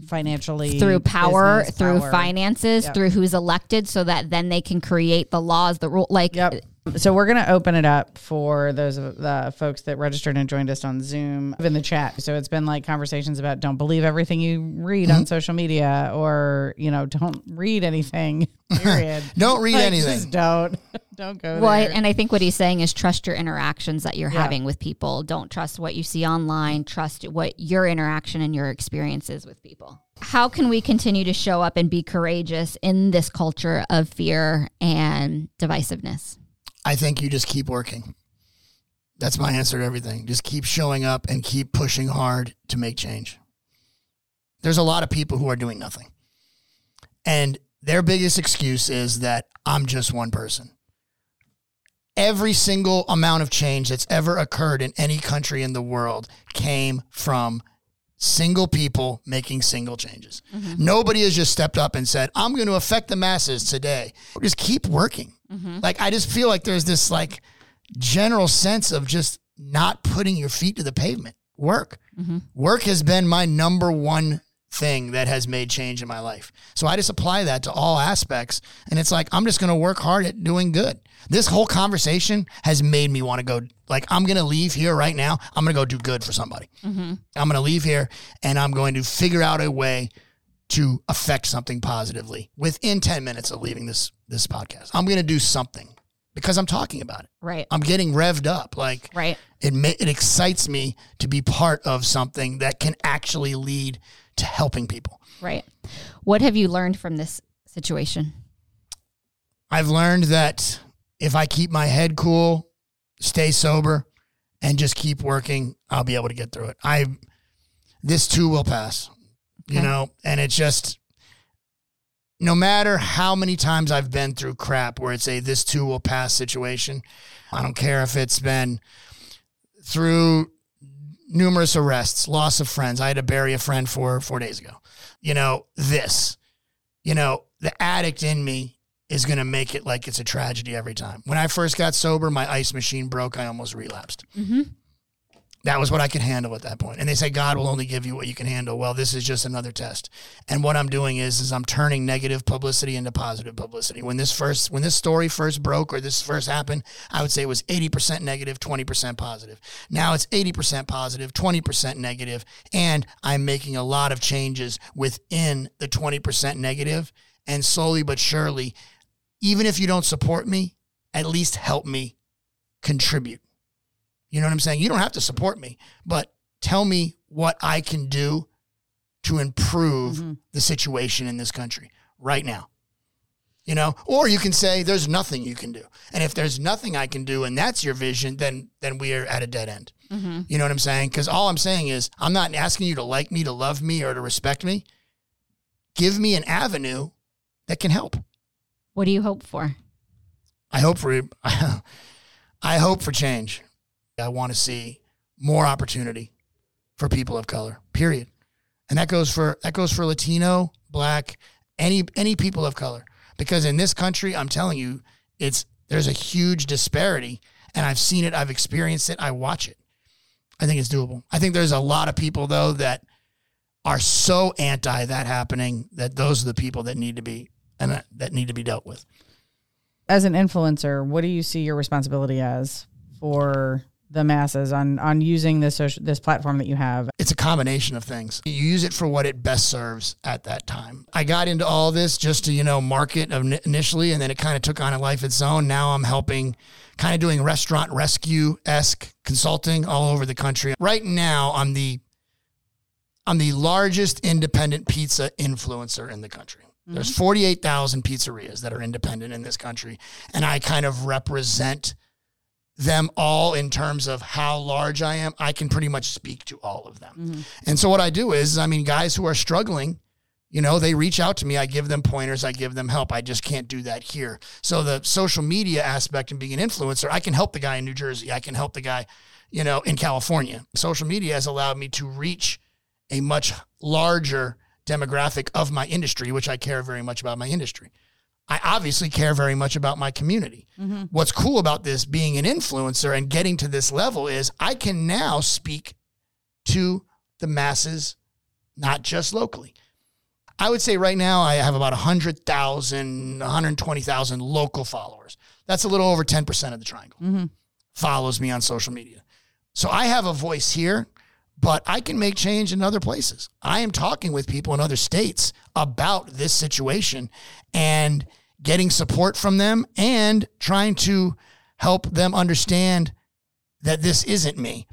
Speaker 4: financially
Speaker 2: through power,
Speaker 4: business,
Speaker 2: through
Speaker 4: power.
Speaker 2: finances,
Speaker 4: Yep.
Speaker 2: through who's elected so that then they can create the laws, the rule. Like,
Speaker 4: Yep. So we're going to open it up for those of the folks that registered and joined us on Zoom in the chat. So it's been like conversations about don't believe everything you read
Speaker 1: Mm-hmm.
Speaker 4: on social media or, you know, don't read anything. Period.
Speaker 1: Don't read
Speaker 4: Like,
Speaker 1: anything.
Speaker 4: Just don't. Don't go
Speaker 2: Well,
Speaker 4: there.
Speaker 2: and I think what he's saying is trust your interactions that you're
Speaker 4: Yeah.
Speaker 2: having with people. Don't trust what you see online. Trust what your interaction and your experiences with people. How can we continue to show up and be courageous in this culture of fear and divisiveness?
Speaker 1: I think you just keep working. That's my answer to everything. Just keep showing up and keep pushing hard to make change. There's a lot of people who are doing nothing. And their biggest excuse is that I'm just one person. Every single amount of change that's ever occurred in any country in the world came from single people making single changes. Mm-hmm. Nobody has just stepped up and said, I'm going to affect the masses today. Just keep working. Mm-hmm. Like, I just feel like there's this like general sense of just not putting your feet to the pavement. Work. Mm-hmm. Work has been my number one thing that has made change in my life. So I just apply that to all aspects. And it's like, I'm just going to work hard at doing good. This whole conversation has made me want to go, like, I'm going to leave here right now. I'm going to go do good for somebody. Mm-hmm. I'm going to leave here and I'm going to figure out a way to affect something positively within 10 minutes of leaving this this podcast. I'm going to do something because I'm talking about it.
Speaker 2: Right.
Speaker 1: I'm getting revved up. Like
Speaker 2: Right.
Speaker 1: it ma- it excites me to be part of something that can actually lead to helping people.
Speaker 2: Right. What have you learned from this situation?
Speaker 1: I've learned that if I keep my head cool, stay sober, and just keep working, I'll be able to get through it. I this too will pass. You
Speaker 2: Okay.
Speaker 1: know, and it's just no matter how many times I've been through crap where it's a this too will pass situation, I don't care if it's been through numerous arrests, loss of friends. I had to bury a friend four four days ago. You know, this. You know, the addict in me is going to make it like it's a tragedy every time. When I first got sober, my ice machine broke. I almost relapsed.
Speaker 2: Mm-hmm.
Speaker 1: That was what I could handle at that point. And they say God will only give you what you can handle. Well, this is just another test. And what I'm doing is is I'm turning negative publicity into positive publicity. When this first when this story first broke or this first happened, I would say it was 80% negative, 20% positive. Now it's 80% positive, 20% negative, and I'm making a lot of changes within the 20% negative and slowly but surely even if you don't support me, at least help me contribute. You know what I'm saying? You don't have to support me, but tell me what I can do to improve
Speaker 4: Mhm.
Speaker 1: the situation in this country right now. You know, or you can say there's nothing you can do. And if there's nothing I can do and that's your vision, then then we are at a dead end.
Speaker 2: Mm-hmm.
Speaker 1: You know what I'm saying? Cuz all I'm saying is I'm not asking you to like me, to love me or to respect me. Give me an avenue that can help.
Speaker 2: What do you hope for?
Speaker 1: I hope for I hope for change. I want to see more opportunity for people of color. Period. And that goes for that goes for Latino, black, any any people of color. Because in this country, I'm telling you, it's there's a huge disparity and I've seen it, I've experienced it, I watch it. I think it's doable. I think there's a lot of people though that are so anti that happening that those are the people that need to be and that- that need to be dealt with.
Speaker 4: As an influencer, what do you see your responsibility as for the masses on on using this social, this platform that you have?
Speaker 1: it's a combination of things. You use it for what it best serves at that time. I got into all this just to, you know, market initially, and then it kind of took on a life of its own. Now I'm helping, kind of doing restaurant rescue esque consulting all over the country. Right now, I'm the I'm the largest independent pizza influencer in the country. There's mm-hmm. 48,000 pizzerias that are independent in this country, and I kind of represent them all in terms of how large I am, I can pretty much speak to all of them. Mm-hmm. And so what I do is, I mean, guys who are struggling, you know, they reach out to me. I give them pointers. I give them help. I just can't do that here. So the social media aspect and being an influencer, I can help the guy in New Jersey. I can help the guy, you know, in California. Social media has allowed me to reach a much larger demographic of my industry, which I care very much about my industry. I obviously care very much about my community. Mm-hmm. What's cool about this being an influencer and getting to this level is I can now speak to the masses, not just locally. I would say right now I have about 100,000, 120,000 local followers. That's a little over 10% of the triangle mm-hmm. follows me on social media. So I have a voice here, but I can make change in other places. I am talking with people in other states about this situation and getting support from them and trying to help them understand that this isn't me.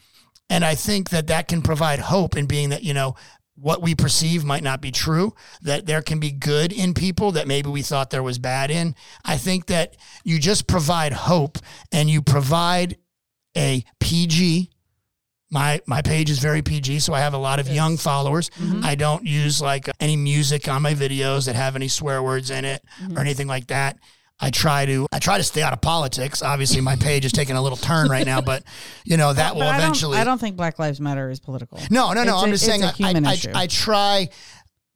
Speaker 1: And I think that that can provide hope in being that, you know, what we perceive might not be true, that there can be good in people that maybe we thought there was bad in. I think that you just provide hope and you provide a PG. My my page is very PG, so I have a lot of young followers. Mm-hmm. I don't use like any music on my videos that have any swear words in it or mm-hmm. anything like that. I try to I try to stay out of politics. Obviously, my page is taking a little turn right now, but you know that will
Speaker 4: But I don't-
Speaker 1: eventually.
Speaker 4: I don't, think Black Lives Matter is political.
Speaker 1: No, no, no.
Speaker 4: It's
Speaker 1: I'm
Speaker 4: a-
Speaker 1: just saying I, I. I, I try.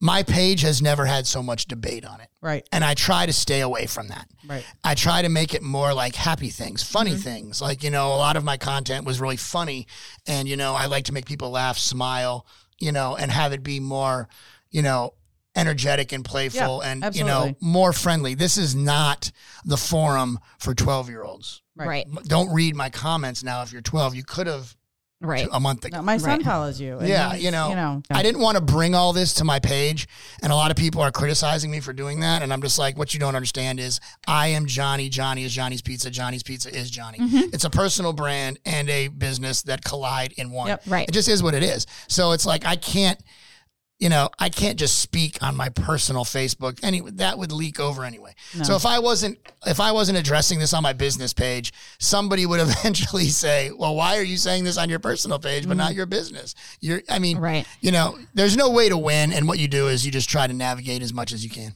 Speaker 1: My page has never had so much debate on it,
Speaker 4: Right.
Speaker 1: and I try to stay away from that.
Speaker 4: Right.
Speaker 1: I try to make it more like happy things, funny
Speaker 4: Mm-hmm.
Speaker 1: things. Like you know, a lot of my content was really funny, and you know, I like to make people laugh, smile, you know, and have it be more, you know, energetic and playful,
Speaker 4: Yeah,
Speaker 1: and you know, more friendly. This is not the forum for twelve year olds.
Speaker 2: Right.
Speaker 1: Don't read my comments now. If you're twelve, you could have
Speaker 2: Right.
Speaker 1: a month ago.
Speaker 4: No, my son
Speaker 2: Right.
Speaker 4: follows you. and
Speaker 1: Yeah,
Speaker 4: he's,
Speaker 1: you know,
Speaker 4: you know.
Speaker 1: I didn't want to bring all this to my page, and a lot of people are criticizing me for doing that. And I'm just like, what you don't understand is I am Johnny. Johnny is Johnny's Pizza. Johnny's Pizza is Johnny. Mm-hmm. It's a personal brand and a business that collide in one.
Speaker 4: Yep.
Speaker 2: Right.
Speaker 1: It just is what it is. So it's like I can't, you know, I can't just speak on my personal Facebook. Any that would leak over anyway. So if I wasn't if I wasn't addressing this on my business page, somebody would eventually say, "Well, why are you saying this on your personal page but not mm. your business?" You're I mean,
Speaker 2: Right.
Speaker 1: you know, there's no way to win and what you do is you just try to navigate as much as you can.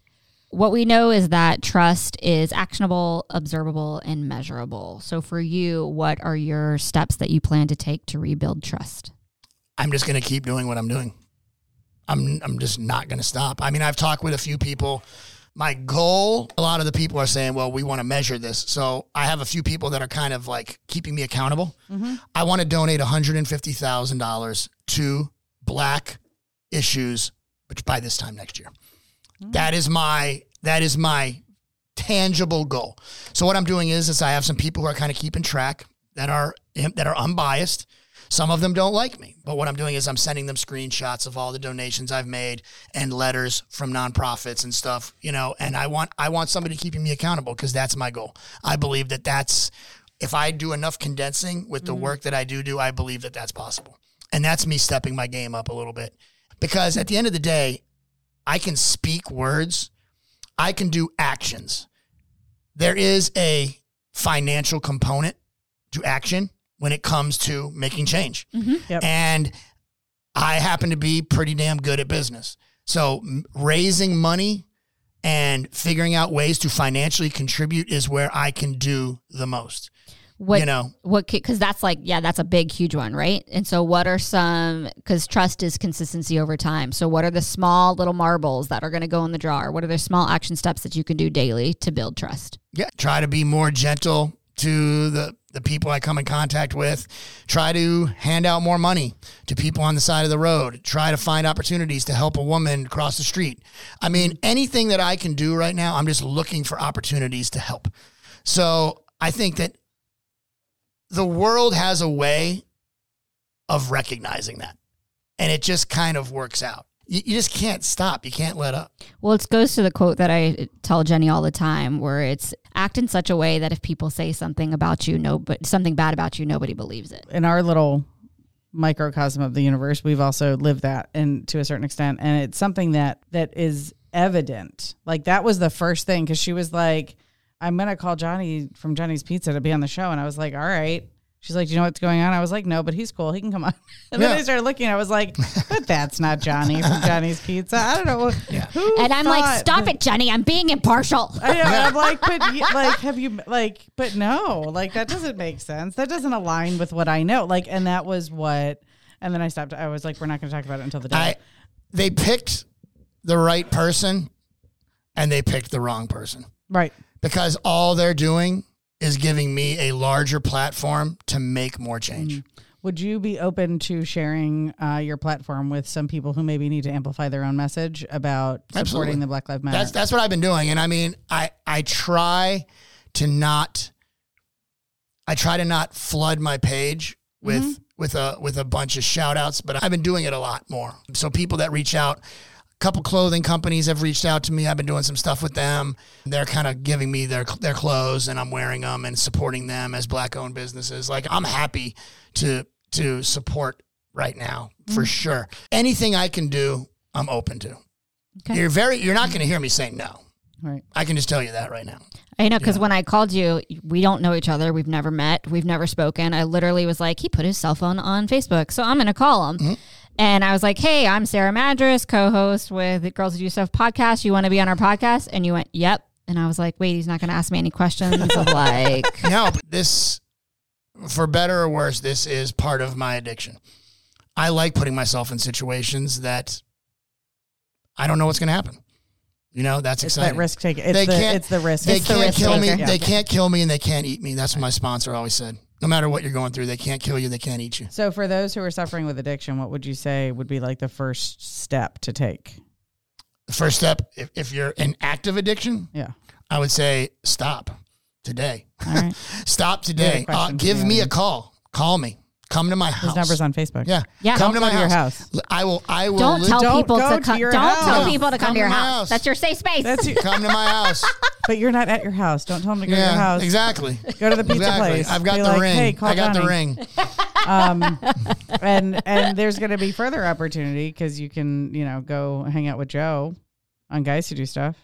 Speaker 2: What we know is that trust is actionable, observable, and measurable. So for you, what are your steps that you plan to take to rebuild trust?
Speaker 1: I'm just going to keep doing what I'm doing. I'm I'm just not going to stop. I mean, I've talked with a few people. My goal, a lot of the people are saying, "Well, we want to measure this." So I have a few people that are kind of like keeping me accountable. Mm-hmm. I want to donate $150,000 to Black issues, which by this time next year. Mm. That is my that is my tangible goal. So what I'm doing is, is I have some people who are kind of keeping track that are that are unbiased. Some of them don't like me, but what I'm doing is I'm sending them screenshots of all the donations I've made and letters from nonprofits and stuff, you know. And I want I want somebody keeping me accountable because that's my goal. I believe that that's if I do enough condensing with the mm-hmm. work that I do do, I believe that that's possible. And that's me stepping my game up a little bit because at the end of the day, I can speak words, I can do actions. There is a financial component to action when it comes to making change. Mm-hmm.
Speaker 4: Yep.
Speaker 1: And I happen to be pretty damn good at business. So raising money and figuring out ways to financially contribute is where I can do the most.
Speaker 2: What
Speaker 1: you know,
Speaker 2: what because that's like yeah that's a big huge one right and so what are some because trust is consistency over time so what are the small little marbles that are going to go in the jar what are the small action steps that you can do daily to build trust
Speaker 1: yeah, try to be more gentle to the the people I come in contact with. Try to hand out more money to people on the side of the road. Try to find opportunities to help a woman cross the street. I mean, anything that I can do right now, I'm just looking for opportunities to help. So I think that the world has a way of recognizing that. And it just kind of works out. You, you just can't stop. You can't let up.
Speaker 2: well it goes to the quote that i tell jenny all the time where it's act in such a way that if people say something about you no but something bad about you nobody believes it
Speaker 4: in our little microcosm of the universe, we've also lived that and to a certain extent. And it's something that that is evident. Like that was the first thing because she was like, I'm gonna call Johnny from Johnny's Pizza to be on the show. And I was like, All right. She's like, Do you know what's going on? I was like, No, but he's cool. He can come on. And then
Speaker 1: Yeah.
Speaker 4: I started looking, I was like, But that's not Johnny from Johnny's Pizza. I don't know. Who
Speaker 2: and i'm like stop
Speaker 4: that-
Speaker 2: it Johnny. i'm being impartial
Speaker 4: I know. and I'm like, but y- like, have you like, but no, like that doesn't make sense. That doesn't align with what I know. Like, and that was what. And then I stopped. I was like, we're not going to talk about it until the day.
Speaker 1: I they picked the right person and they picked the wrong person
Speaker 4: right.
Speaker 1: because all they're doing is giving me a larger platform to make more change.
Speaker 4: Would you be open to sharing uh, your platform with some people who maybe need to amplify their own message about supporting
Speaker 1: Absolutely.
Speaker 4: the Black Lives Matter?
Speaker 1: That's that's what I've been doing, and I mean, I I try to not, I try to not flood my page with with a with a bunch of shout outs, but I've been doing it a lot more. So people that reach out. Couple clothing companies have reached out to me. I've been doing some stuff with them. They're kind of giving me their their clothes, and I'm wearing them and supporting them as black owned businesses. Like I'm happy to to support right now for sure. Anything I can do, I'm open to.
Speaker 2: Okay.
Speaker 1: You're very. You're not going to hear me say no.
Speaker 4: Right.
Speaker 1: I can just tell you that right now.
Speaker 2: I know because when I called you, we don't know each other. We've never met. We've never spoken. I literally was like, he put his cell phone on Facebook, so I'm going to call him.
Speaker 1: Mm-hmm.
Speaker 2: And I was like, hey, I'm Sarah Madras, co-host with the Girls Who Do Stuff podcast. You want to be on our podcast? And you went, yep. And I was like, wait, he's not going to ask me any questions of like,
Speaker 1: No, but this, for better or worse, this is part of my addiction. I like putting myself in situations that I don't know what's going to happen. You know, that's
Speaker 4: It's
Speaker 1: exciting.
Speaker 4: that risk taking. It's
Speaker 1: They
Speaker 4: the
Speaker 1: can't-
Speaker 4: it's the risk.
Speaker 1: They
Speaker 4: It's
Speaker 1: can't
Speaker 4: risk
Speaker 1: kill me.
Speaker 4: taker.
Speaker 1: They can't kill me, and they can't eat me. That's what my sponsor always said. No matter what you're going through, they can't kill you. They can't eat you.
Speaker 4: So for those who are suffering with addiction, what would you say would be like the first step to take?
Speaker 1: The first step, if, if you're in active addiction,
Speaker 4: Yeah.
Speaker 1: I would say stop today.
Speaker 4: All right.
Speaker 1: Stop today. Uh, give me a call. Call me. Come to my house.
Speaker 4: His number's on Facebook.
Speaker 1: Yeah.
Speaker 2: Yeah.
Speaker 1: Come to
Speaker 4: Don't
Speaker 1: my
Speaker 4: go to your
Speaker 1: house.
Speaker 4: house.
Speaker 1: L- I will. I will.
Speaker 2: don't
Speaker 1: li-
Speaker 2: tell
Speaker 4: Don't
Speaker 2: people
Speaker 4: go
Speaker 2: to
Speaker 4: to
Speaker 2: come.
Speaker 4: your
Speaker 2: Don't tell people to come,
Speaker 1: Come
Speaker 2: to your house.
Speaker 1: house.
Speaker 2: That's your safe space.
Speaker 4: That's you.
Speaker 1: Come to my house.
Speaker 4: But you're not at your house. Don't tell them to go to your house.
Speaker 1: Exactly.
Speaker 4: Go to the pizza
Speaker 1: exactly.
Speaker 4: place.
Speaker 1: I've got
Speaker 4: Be
Speaker 1: the
Speaker 4: like,
Speaker 1: ring.
Speaker 4: Hey, call
Speaker 1: I got the ring.
Speaker 4: um, and and there's going to be further opportunity because you can you know go hang out with Joe on guys who do stuff.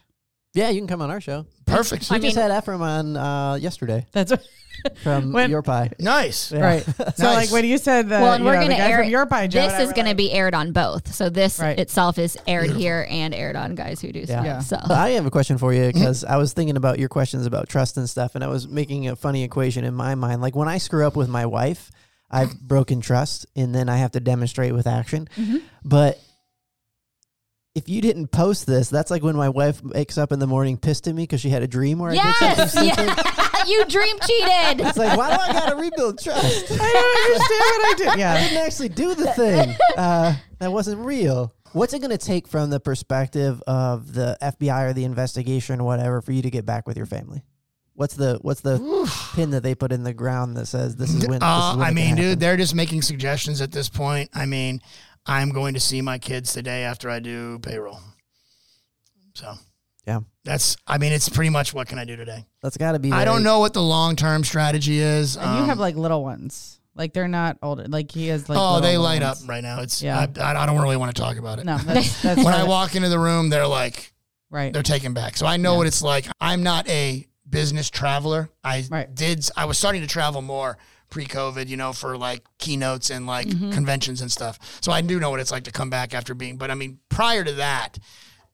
Speaker 5: Yeah, you can come on our show.
Speaker 1: Perfect.
Speaker 5: We
Speaker 2: I
Speaker 5: just
Speaker 2: mean-
Speaker 5: had Ephraim on uh, yesterday
Speaker 4: That's
Speaker 5: from
Speaker 4: When-
Speaker 5: Your Pie.
Speaker 1: Nice.
Speaker 5: Yeah.
Speaker 4: right. So like when you said that,
Speaker 2: well, and
Speaker 4: you
Speaker 2: we're
Speaker 4: know, the
Speaker 2: going to
Speaker 4: guy
Speaker 2: air
Speaker 4: from your pie. Joe
Speaker 2: This
Speaker 4: I
Speaker 2: is
Speaker 4: were
Speaker 2: going to
Speaker 4: like-
Speaker 2: be aired on both. So this
Speaker 4: Right.
Speaker 2: itself is aired here and aired on Guys Who Do
Speaker 5: Yeah.
Speaker 2: Stuff.
Speaker 4: Yeah.
Speaker 2: So
Speaker 5: I have a question for you because I was thinking about your questions about trust and stuff, and I was making a funny equation in my mind. Like when I screw up with my wife, I've broken trust, and then I have to demonstrate with action. But if you didn't post this, that's like when my wife wakes up in the morning pissed at me because she had a dream where I did something stupid.
Speaker 2: yeah. you dream cheated.
Speaker 5: It's like, why do I got to rebuild trust?
Speaker 4: I don't understand what I did. Yeah.
Speaker 5: I didn't actually do the thing. Uh, that wasn't real. What's it going to take from the perspective of the FBI or the investigation or whatever for you to get back with your family? What's the what's the pin that they put in the ground that says this is when? This
Speaker 1: Uh,
Speaker 5: is when
Speaker 1: I mean, dude, they're just making suggestions at this point. I mean, I'm going to see my kids today after I do payroll. So,
Speaker 5: Yeah.
Speaker 1: that's. I mean, it's pretty much what can I do today.
Speaker 5: that's got to be.
Speaker 1: I
Speaker 5: very-
Speaker 1: don't know what the long term strategy is.
Speaker 4: And you
Speaker 1: Um,
Speaker 4: have like little ones. Like they're not older. Like he has like.
Speaker 1: oh,
Speaker 4: little
Speaker 1: they light
Speaker 4: ones.
Speaker 1: up right now. It's.
Speaker 4: Yeah.
Speaker 1: I, I don't really want to talk about it.
Speaker 4: No, that's that's
Speaker 1: When I
Speaker 4: right.
Speaker 1: walk into the room, they're like,
Speaker 4: right.
Speaker 1: they're taken back. So I know
Speaker 4: Yeah.
Speaker 1: what it's like. I'm not a business traveler. I
Speaker 4: Right.
Speaker 1: did. I was starting to travel more pre-COVID, you know, for like keynotes and like
Speaker 4: Mm-hmm.
Speaker 1: conventions and stuff. So I do know what it's like to come back after being. But I mean, prior to that,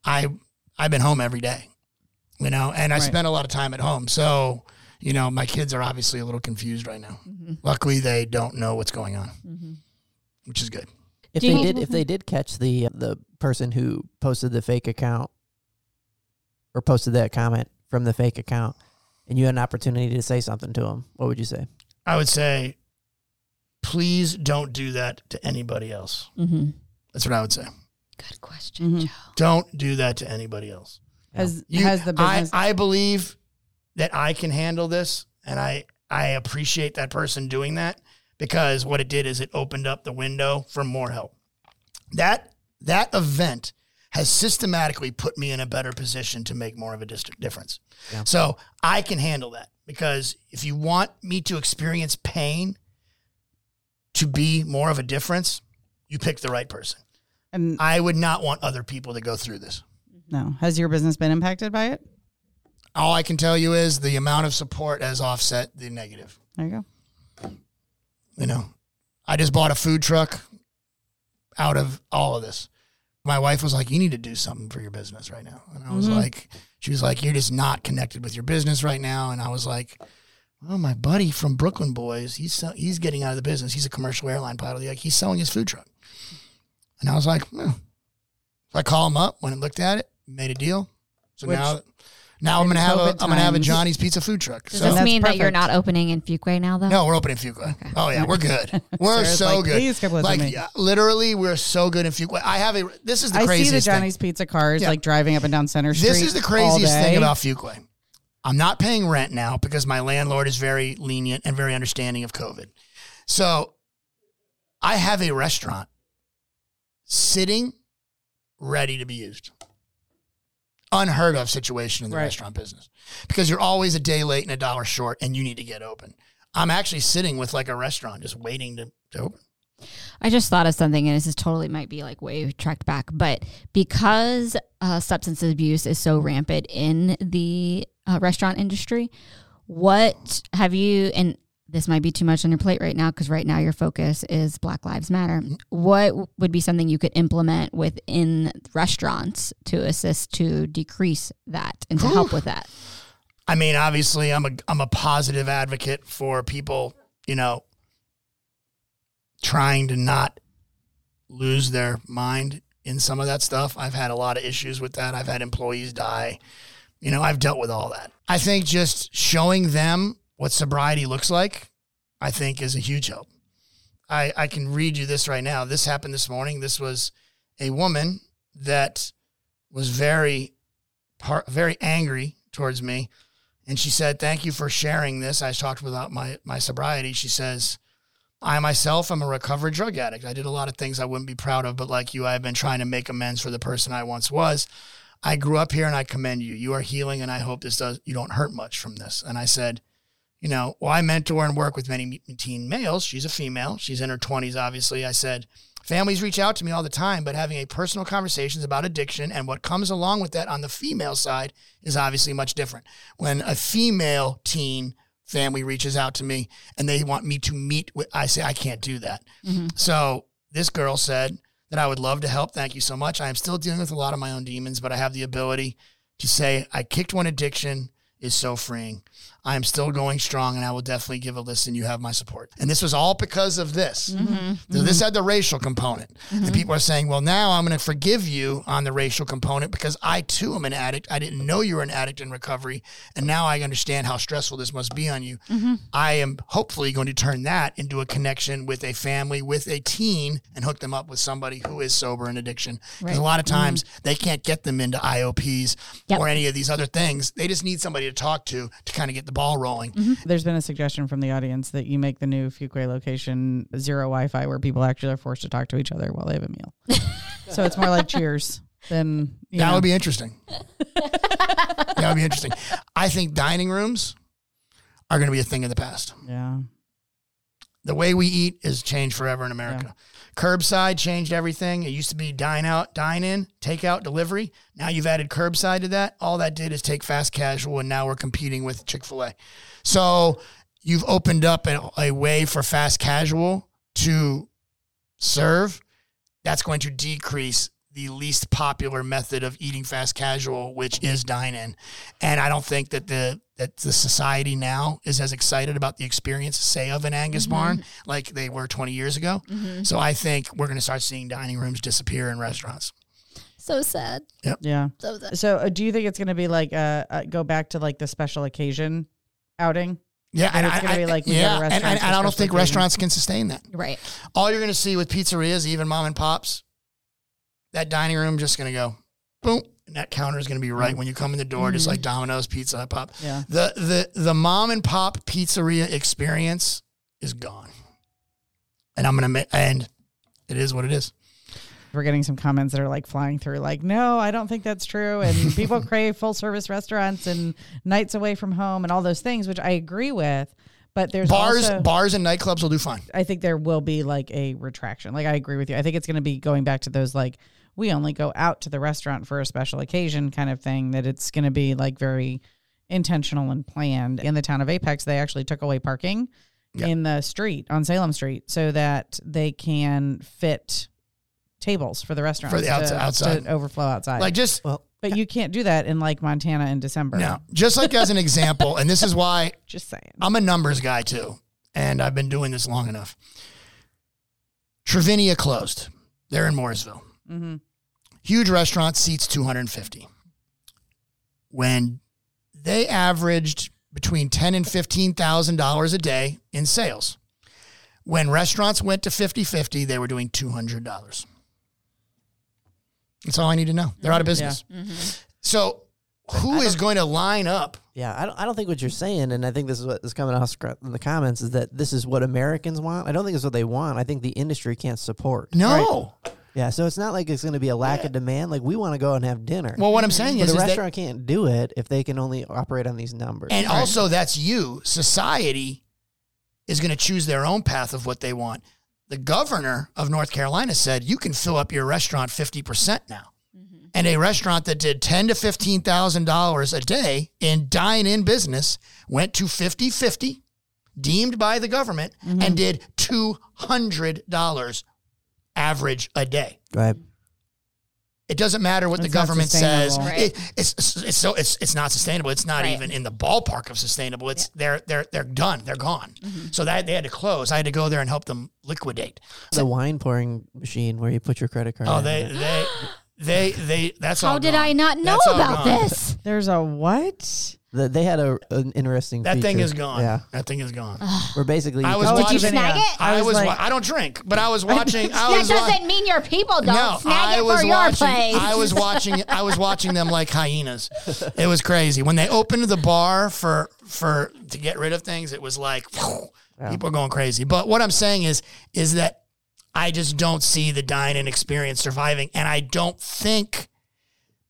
Speaker 1: I I've been home every day, you know, and I
Speaker 4: Right.
Speaker 1: spent a lot of time at home. So you know, my kids are obviously a little confused right now.
Speaker 4: Mm-hmm.
Speaker 1: Luckily, they don't know what's going on, which is good.
Speaker 5: If they did, if they did catch the the person who posted the fake account or posted that comment from the fake account, and you had an opportunity to say something to them, what would you say?
Speaker 1: I would say, please don't do that to anybody else.
Speaker 2: Mm-hmm.
Speaker 1: That's what I would say.
Speaker 2: Good question,
Speaker 4: Mhm.
Speaker 2: Joe.
Speaker 1: Don't do that to anybody else.
Speaker 4: Has
Speaker 1: You-
Speaker 4: has the business?
Speaker 1: I, I believe that I can handle this, and I I appreciate that person doing that because what it did is it opened up the window for more help. That that event has systematically put me in a better position to make more of a dis- difference.
Speaker 5: Yeah.
Speaker 1: So I can handle that because if you want me to experience pain to be more of a difference, you pick the right person.
Speaker 4: and
Speaker 1: I would not want other people to go through this.
Speaker 4: no, has your business been impacted by it?
Speaker 1: All I can tell you is the amount of support has offset the negative.
Speaker 4: There you go.
Speaker 1: You know, I just bought a food truck out of all of this. My wife was like, "You need to do something for your business right now," and I was
Speaker 4: Mhm.
Speaker 1: like, "She was like, you're just not connected with your business right now," and I was like. Well, my buddy from Brooklyn Boys, he's sell- he's getting out of the business. He's a commercial airline pilot. Like he's selling his food truck, and I was like, hmm. so I call him up. Went and looked at it, made a deal. So
Speaker 4: Which-
Speaker 1: now, now I'm gonna have a
Speaker 4: COVID
Speaker 1: I'm gonna have a
Speaker 4: times-
Speaker 1: Johnny's Pizza food truck.
Speaker 2: Does
Speaker 1: So
Speaker 2: this
Speaker 4: That's
Speaker 2: mean that you're
Speaker 4: perfect.
Speaker 2: not opening in Fuquay now, though?
Speaker 1: no, we're opening Fuquay. Oh yeah, we're good. We're
Speaker 4: Sarah's
Speaker 1: so
Speaker 4: like,
Speaker 1: good.
Speaker 4: "Please come with
Speaker 1: like
Speaker 4: me."
Speaker 1: yeah, literally, we're so good in Fuquay. I have a. This is the craziest thing.
Speaker 4: I see
Speaker 1: craziest
Speaker 4: the Johnny's Pizza cars
Speaker 1: Yeah.
Speaker 4: like driving up and down Center
Speaker 1: thing.
Speaker 4: Street.
Speaker 1: This is the
Speaker 4: all
Speaker 1: craziest thing about Fuquay. I'm not paying rent now because my landlord is very lenient and very understanding of COVID. So, I have a restaurant sitting, ready to be used. Unheard of situation in the
Speaker 4: Right.
Speaker 1: restaurant business because you're always a day late and a dollar short, and you need to get open. I'm actually sitting with like a restaurant just waiting to, to open.
Speaker 2: I just thought of something, and this is totally might be like way tracked back, but because uh, substance abuse is so rampant in the uh, restaurant industry, what have you, and this might be too much on your plate right now because right now your focus is Black Lives Matter. Mm-hmm. What would be something you could implement within restaurants to assist to decrease that and to help with that?
Speaker 1: I mean, obviously, I'm a I'm a positive advocate for people, you know, trying to not lose their mind in some of that stuff. I've had a lot of issues with that. I've had employees die. You know, I've dealt with all that. I think just showing them what sobriety looks like, I think is a huge help. I, I can read you this right now. This happened this morning. This was a woman that was very, very angry towards me. And she said, Thank you for sharing this. I talked about my, my sobriety. She says, I myself am a recovered drug addict. I did a lot of things I wouldn't be proud of, but like you, I've been trying to make amends for the person I once was. I grew up here and I commend you. You are healing, and I hope this does you don't hurt much from this. And I said, you know, well, I mentor and work with many teen males. She's a female. She's in her 20s, obviously. I said, families reach out to me all the time, but having a personal conversations about addiction and what comes along with that on the female side is obviously much different. When a female teen family reaches out to me and they want me to meet with, I say, I can't do that. Mm-hmm. So this girl said that I would love to help. Thank you so much. I am still dealing with a lot of my own demons, but I have the ability to say, I kicked one addiction is so freeing. I am still going strong and I will definitely give a listen. You have my support. And this was all because of this. Mm-hmm. Mm-hmm. So this had the racial component. And mm-hmm. people are saying, well, now I'm going to forgive you on the racial component because I too am an addict. I didn't know you were an addict in recovery. And now I understand how stressful this must be on you. I am hopefully going to turn that into a connection with a family, with a teen, and hook them up with somebody who is sober in addiction. Because a lot of times they can't get them into IOPs
Speaker 2: Yep.
Speaker 1: or any of these other things. They just need somebody to talk to to kind of get the ball rolling. Mm-hmm.
Speaker 4: There's been a suggestion from the audience that you make the new Fuquay location zero Wi-Fi, where people actually are forced to talk to each other while they have a meal. so it's more like Cheers than you
Speaker 1: That
Speaker 4: know.
Speaker 1: would be interesting. that would be interesting. I think dining rooms are going to be a thing of the past.
Speaker 4: yeah.
Speaker 1: The way we eat is changed forever in America. Curbside changed everything. It used to be dine out, dine in, take out, delivery. Now you've added curbside to that. All that did is take fast casual, and now we're competing with Chick fil A. So you've opened up a, a way for fast casual to serve. That's going to decrease the least popular method of eating fast casual, which is dine in. And I don't think that the that the society now is as excited about the experience, say, of an Angus barn like they were 20 years ago. So I think we're going to start seeing dining rooms disappear in restaurants.
Speaker 2: So sad.
Speaker 4: Yeah.
Speaker 2: So sad.
Speaker 4: So uh, do you think it's going to be like uh, uh, go back to like the special occasion outing?
Speaker 1: Yeah,
Speaker 4: And
Speaker 1: and,
Speaker 4: it's gonna be like we go to
Speaker 1: yeah, and, and, and I don't think
Speaker 4: occasions.
Speaker 1: restaurants can sustain that.
Speaker 2: Right.
Speaker 1: All you're going to see with pizzerias, even mom and pops, that dining room just going to go boom, and that counter is going to be right when you come in the door, just mm-hmm. like Domino's, Pizza Hut, Pop.
Speaker 4: Yeah.
Speaker 1: The the the mom and pop pizzeria experience is gone, and I'm going to make and it is what it is.
Speaker 4: We're getting some comments that are like flying through, like, no, I don't think that's true. And people crave full service restaurants and nights away from home and all those things, which I agree with. But there's
Speaker 1: Bars
Speaker 4: also,
Speaker 1: bars and nightclubs will do fine.
Speaker 4: I think there will be like a retraction. Like I agree with you. I think it's going to be going back to those like we only go out to the restaurant for a special occasion kind of thing. That it's going to be like very intentional and planned. In the town of Apex, they actually took away parking
Speaker 1: Yeah.
Speaker 4: in the street on Salem Street so that they can fit tables for the restaurants
Speaker 1: the outs-
Speaker 4: to,
Speaker 1: outside.
Speaker 4: to overflow outside.
Speaker 1: Like just
Speaker 5: Well,
Speaker 4: but you can't do that in like Montana in December.
Speaker 1: no, just like as an example, and this is why
Speaker 4: just saying.
Speaker 1: I'm a numbers guy too, and I've been doing this long enough. Travinia closed. They're in Mooresville.
Speaker 4: Hmm
Speaker 1: Huge restaurant seats 250. When they averaged between ten and fifteen thousand dollars a day in sales. When restaurants went to 50-50, they were doing two hundred dollars. That's all I need to know. They're out of business. So who is going to line up?
Speaker 5: Yeah, I don't. I don't think what you're saying, and I think this is what is coming out in the comments, is that this is what Americans want. I don't think it's what they want. I think the industry can't support.
Speaker 1: No.
Speaker 5: Yeah, so it's not like it's going to be a lack of demand. Like we want to go and have dinner.
Speaker 1: Well, what I'm saying
Speaker 5: but
Speaker 1: is,
Speaker 5: the
Speaker 1: is that
Speaker 5: restaurant can't do it if they can only operate on these numbers.
Speaker 1: And also, that's you. Society is going to choose their own path of what they want. the governor of North Carolina said you can fill up your restaurant 50% now. Mm-hmm. And a restaurant that did ten to fifteen thousand dollars a day in dine-in business went to 50-50, deemed by the government, mm-hmm. and did two hundred dollars average a day.
Speaker 5: Right.
Speaker 1: It doesn't matter what
Speaker 4: It's
Speaker 1: the government says.
Speaker 4: sustainable.
Speaker 1: It, it's, it's it's so it's it's not sustainable. It's not
Speaker 2: Right.
Speaker 1: even in the ballpark of sustainable. It's they're they're they're done. They're gone.
Speaker 2: Mm-hmm.
Speaker 1: So that they had to close. I had to go there and help them liquidate.
Speaker 5: The wine pouring machine where you put your credit card.
Speaker 1: Oh,
Speaker 5: in
Speaker 1: they
Speaker 5: it.
Speaker 1: they they they. That's all.
Speaker 2: How did
Speaker 1: gone.
Speaker 2: I not know
Speaker 1: That's
Speaker 2: about
Speaker 1: gone.
Speaker 2: this?
Speaker 4: There's a what?
Speaker 5: The- they had a an interesting.
Speaker 1: That thing is gone.
Speaker 5: Yeah,
Speaker 1: that thing is gone.
Speaker 5: We're basically
Speaker 1: I was
Speaker 4: Oh,
Speaker 1: watching.
Speaker 2: Did you snag
Speaker 4: yeah.
Speaker 2: it?
Speaker 1: I,
Speaker 4: I
Speaker 1: was.
Speaker 4: was
Speaker 1: wa- I don't drink, but I was watching. I
Speaker 2: that
Speaker 1: was. wa-
Speaker 2: doesn't mean your people don't.
Speaker 1: no,
Speaker 2: Snag
Speaker 1: I
Speaker 2: it
Speaker 1: was
Speaker 2: for your
Speaker 1: watching.
Speaker 2: place.
Speaker 1: I was watching. I was watching them like hyenas. It was crazy when they opened the bar for for to get rid of things. It was like whew, people are going crazy. But what I'm saying is is that I just don't see the dine-in experience surviving, and I don't think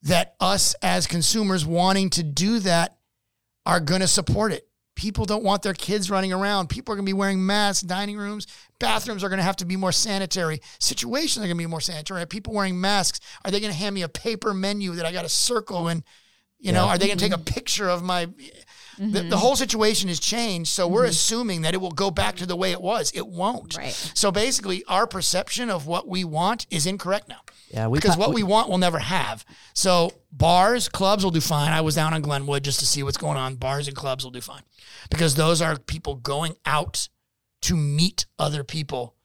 Speaker 1: that us as consumers wanting to do that are going to support it. People don't want their kids running around. People are going to be wearing masks. Dining rooms, bathrooms are going to have to be more sanitary. Situations are going to be more sanitary. Are people wearing masks? Are they going to hand me a paper menu that I got to circle and, you know,
Speaker 5: Yeah.
Speaker 1: are they going to take mm-hmm. a picture of my? The, the mm-hmm. whole situation has changed, so we're mm-hmm. assuming that it will go back to the way it was. It won't.
Speaker 2: Right.
Speaker 1: So basically, our perception of what we want is incorrect now
Speaker 5: yeah, we
Speaker 1: because
Speaker 5: pa-
Speaker 1: what we want we'll never have. So bars, clubs will do fine. I was down on Glenwood just to see what's going on. Bars and clubs will do fine because those are people going out to meet other people,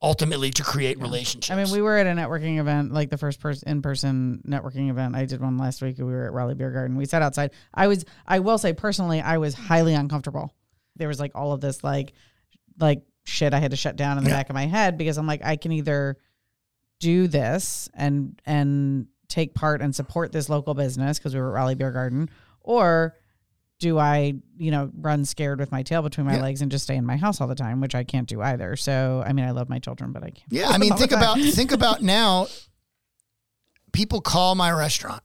Speaker 1: ultimately to create relationships.
Speaker 4: I mean, we were at a networking event, like the first person in person networking event. I did one last week. We were at Raleigh Beer Garden. We sat outside. I was, I will say personally, I was highly uncomfortable. There was like all of this, like, like shit I had to shut down in the
Speaker 1: Yeah.
Speaker 4: back of my head because I'm like, I can either do this and, and take part and support this local business because we were at Raleigh Beer Garden, or do I, you know, run scared with my tail between my
Speaker 1: Yeah.
Speaker 4: legs and just stay in my house all the time, which I can't do either. So, I mean, I love my children, but I can't.
Speaker 1: Yeah, I mean, think about think about now. People call my restaurant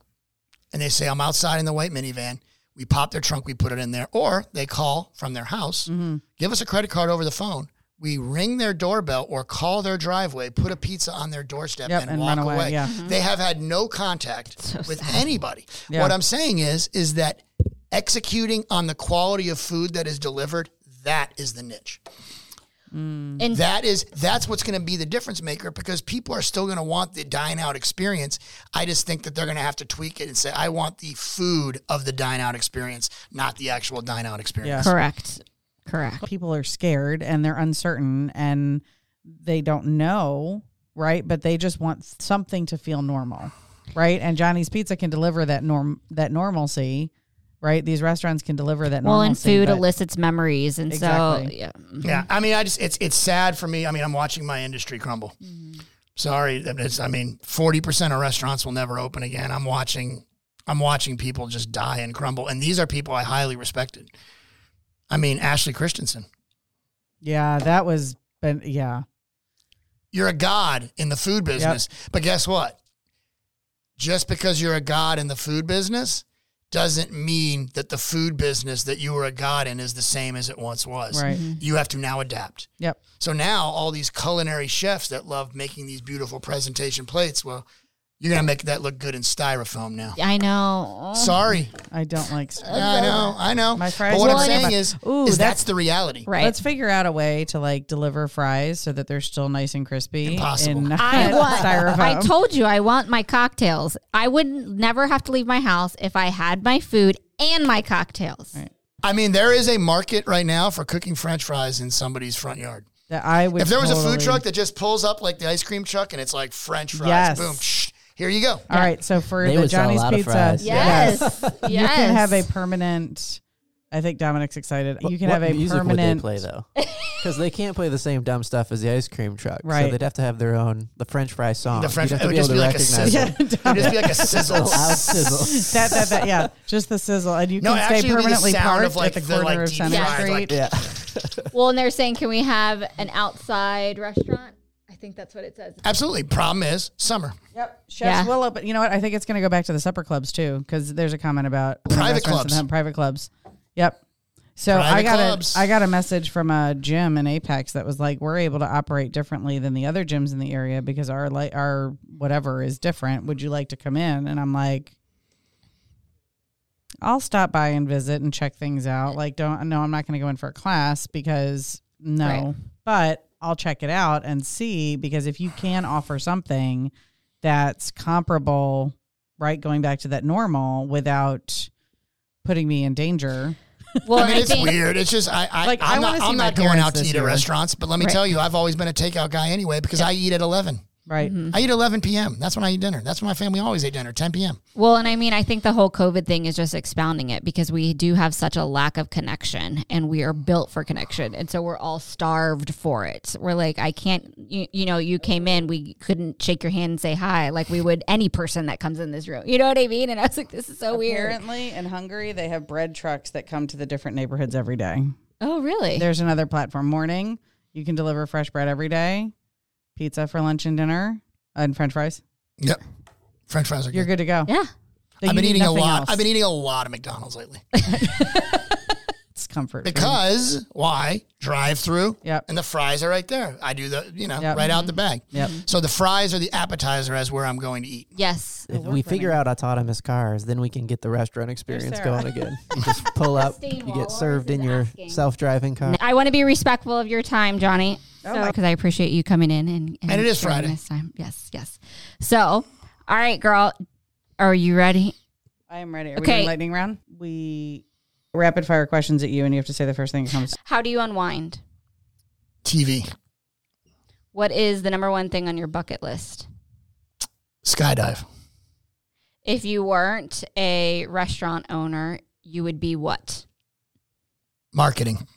Speaker 1: and they say, "I'm outside in the white minivan." We pop their trunk, we put it in there, or they call from their house,
Speaker 4: Mm-hmm.
Speaker 1: give us a credit card over the phone. We ring their doorbell or call their driveway, put a pizza on their doorstep,
Speaker 4: Yep,
Speaker 1: and,
Speaker 4: and
Speaker 1: walk
Speaker 4: run
Speaker 1: away.
Speaker 4: away, yeah.
Speaker 1: They have had no contact
Speaker 2: So
Speaker 1: with
Speaker 2: sad.
Speaker 1: anybody.
Speaker 4: Yeah.
Speaker 1: What I'm saying is, is that executing on the quality of food that is delivered, that is the niche. Mm.
Speaker 2: And
Speaker 1: That is that's what's going to be the difference maker because people are still going to want the dine out experience. I just think that they're going to have to tweak it and say I want the food of the dine out experience, not the actual dine out experience.
Speaker 4: Yeah.
Speaker 2: correct, correct.
Speaker 4: people are scared and they're uncertain and they don't know, right? But they just want something to feel normal, right? And Johnny's Pizza can deliver that norm that normalcy, right? These restaurants can deliver that
Speaker 2: Well, and food
Speaker 4: but-
Speaker 2: elicits memories, and
Speaker 4: Exactly.
Speaker 2: so yeah.
Speaker 1: Yeah, mm-hmm. I mean, I just it's it's sad for me. I mean, I'm watching my industry crumble. Mm-hmm. Sorry, that is- I mean, forty percent of restaurants will never open again. I'm watching, I'm watching people just die and crumble, and these are people I highly respected. I mean, Ashley Christensen.
Speaker 4: yeah, that was, but yeah,
Speaker 1: You're a god in the food business, but guess what? Just because you're a god in the food business doesn't mean that the food business that you were a god in is the same as it once was.
Speaker 4: right. Mm-hmm.
Speaker 1: You have to now adapt.
Speaker 4: Yep.
Speaker 1: So now all these culinary chefs that love making these beautiful presentation plates, well, you're gonna make that look good in styrofoam now.
Speaker 2: I know.
Speaker 1: Sorry,
Speaker 4: I don't like. styrofoam.
Speaker 1: I know, I know.
Speaker 4: My fries
Speaker 1: but what
Speaker 4: are
Speaker 1: I'm saying is,
Speaker 4: Ooh,
Speaker 1: is
Speaker 4: that's-
Speaker 1: that's the reality.
Speaker 2: Right.
Speaker 4: Let's figure out a way to like deliver fries so that they're still nice and crispy.
Speaker 1: Impossible.
Speaker 4: In
Speaker 2: I want.
Speaker 4: styrofoam.
Speaker 2: I told you I want my cocktails. I would never have to leave my house if I had my food and my cocktails.
Speaker 4: Right.
Speaker 1: I mean, there is a market right now for cooking French fries in somebody's front yard.
Speaker 4: that I would.
Speaker 1: If there was a food truck that just pulls up like the ice cream truck and it's like French fries,
Speaker 4: Yes.
Speaker 1: boom, shh, here you go.
Speaker 4: All right, so for
Speaker 5: They
Speaker 4: the
Speaker 5: would sell a
Speaker 4: Johnny's
Speaker 5: lot of
Speaker 4: Pizza,
Speaker 5: fries.
Speaker 2: Yes. yes.
Speaker 4: you can have a permanent. I think Dominic's excited. You can
Speaker 5: what
Speaker 4: have a
Speaker 5: music
Speaker 4: permanent.
Speaker 5: would they play though? Because they can't play the same dumb stuff as the ice cream truck. So
Speaker 4: Right.
Speaker 5: they'd have to have their own the French fry song.
Speaker 1: The French
Speaker 5: You'd
Speaker 1: it
Speaker 5: to
Speaker 1: would
Speaker 5: be
Speaker 1: just
Speaker 5: able
Speaker 1: be like a
Speaker 5: recognize
Speaker 1: sizzle.
Speaker 5: it.
Speaker 1: It would just be like a sizzle.
Speaker 5: Loud sizzle.
Speaker 4: that, that, that, yeah, just the sizzle, and you
Speaker 1: No,
Speaker 4: can
Speaker 1: actually,
Speaker 4: stay
Speaker 1: it would be the
Speaker 4: permanently
Speaker 1: sound
Speaker 4: parked
Speaker 1: of, like,
Speaker 4: at the
Speaker 1: the,
Speaker 4: corner
Speaker 1: like,
Speaker 4: of
Speaker 1: deep
Speaker 4: Center
Speaker 2: fries,
Speaker 4: Street.
Speaker 1: like-
Speaker 5: Yeah.
Speaker 2: Well, and they're saying, can we have an outside restaurant? I think that's what it says.
Speaker 1: Absolutely. Problem is summer.
Speaker 4: Yep, chefs
Speaker 2: Yeah.
Speaker 4: will open. You know what? I think it's going to go back to the supper clubs too, because there's a comment about
Speaker 1: Private clubs.
Speaker 4: have private clubs. Yep. So I got
Speaker 1: clubs.
Speaker 4: a I got a message from a gym in Apex that was like, we're able to operate differently than the other gyms in the area because our like our whatever is different. Would you like to come in? And I'm like, I'll stop by and visit and check things out. Like, don't no, I'm not going to go in for a class because no,
Speaker 2: Right.
Speaker 4: but I'll check it out and see because if you can offer something that's comparable, right, going back to that normal without putting me in danger.
Speaker 2: Well,
Speaker 1: I mean,
Speaker 2: I
Speaker 1: it's
Speaker 2: think
Speaker 1: weird. It's just I, I
Speaker 4: Like, I
Speaker 1: I'm
Speaker 4: wanna
Speaker 1: not, I'm not going out to
Speaker 4: this
Speaker 1: eat at restaurants. But let me
Speaker 2: Right.
Speaker 1: tell you, I've always been a takeout guy anyway because I eat at 11.
Speaker 4: Right. Mm-hmm.
Speaker 1: I eat 11 p.m. That's when I eat dinner. That's when my family always ate dinner. 10 p.m.
Speaker 2: Well, and I mean, I think the whole COVID thing is just expounding it because we do have such a lack of connection and we are built for connection. And so we're all starved for it. We're like, I can't, you, you know, you came in, we couldn't shake your hand and say hi like we would any person that comes in this room. You know what I mean? And I was like, this is so weird.
Speaker 4: Apparently, in Hungary, they have bread trucks that come to the different neighborhoods every day.
Speaker 2: Oh, really?
Speaker 4: There's another platform. Morning, you can deliver fresh bread every day, pizza for lunch and dinner, and French fries.
Speaker 1: Yep. French fries are good.
Speaker 4: You're good to go.
Speaker 2: yeah.
Speaker 4: They-
Speaker 1: I've been eating a lot.
Speaker 4: else.
Speaker 1: I've been eating a lot of McDonald's lately.
Speaker 4: It's comfort. food.
Speaker 1: Because why? Drive through.
Speaker 4: Yep.
Speaker 1: And the fries are right there. I do the, you know,
Speaker 4: Yep.
Speaker 1: right out the bag.
Speaker 4: Yep.
Speaker 1: So the fries are the appetizer as where I'm going to eat.
Speaker 2: Yes.
Speaker 5: If we figure out autonomous cars, then we can get the restaurant experience
Speaker 4: Sarah.
Speaker 5: going again. You just pull up,
Speaker 2: Christine
Speaker 5: you get
Speaker 2: Wallace
Speaker 5: served
Speaker 2: is
Speaker 5: in your
Speaker 2: asking.
Speaker 5: self-driving car.
Speaker 2: I want to be respectful of your time, Johnny.
Speaker 4: Oh my-
Speaker 2: Because I appreciate you coming in and
Speaker 1: And it is
Speaker 2: sharing
Speaker 1: Friday.
Speaker 2: This time. Yes, yes. So, all right, girl, are you ready?
Speaker 4: I am ready. Are we
Speaker 2: Okay.
Speaker 4: doing lightning round? We rapid fire questions at you, and you have to say the first thing that comes.
Speaker 2: How do you unwind?
Speaker 1: TV,
Speaker 2: What is the number one thing on your bucket list?
Speaker 1: skydive,
Speaker 2: If you weren't a restaurant owner, you would be what?
Speaker 1: marketing,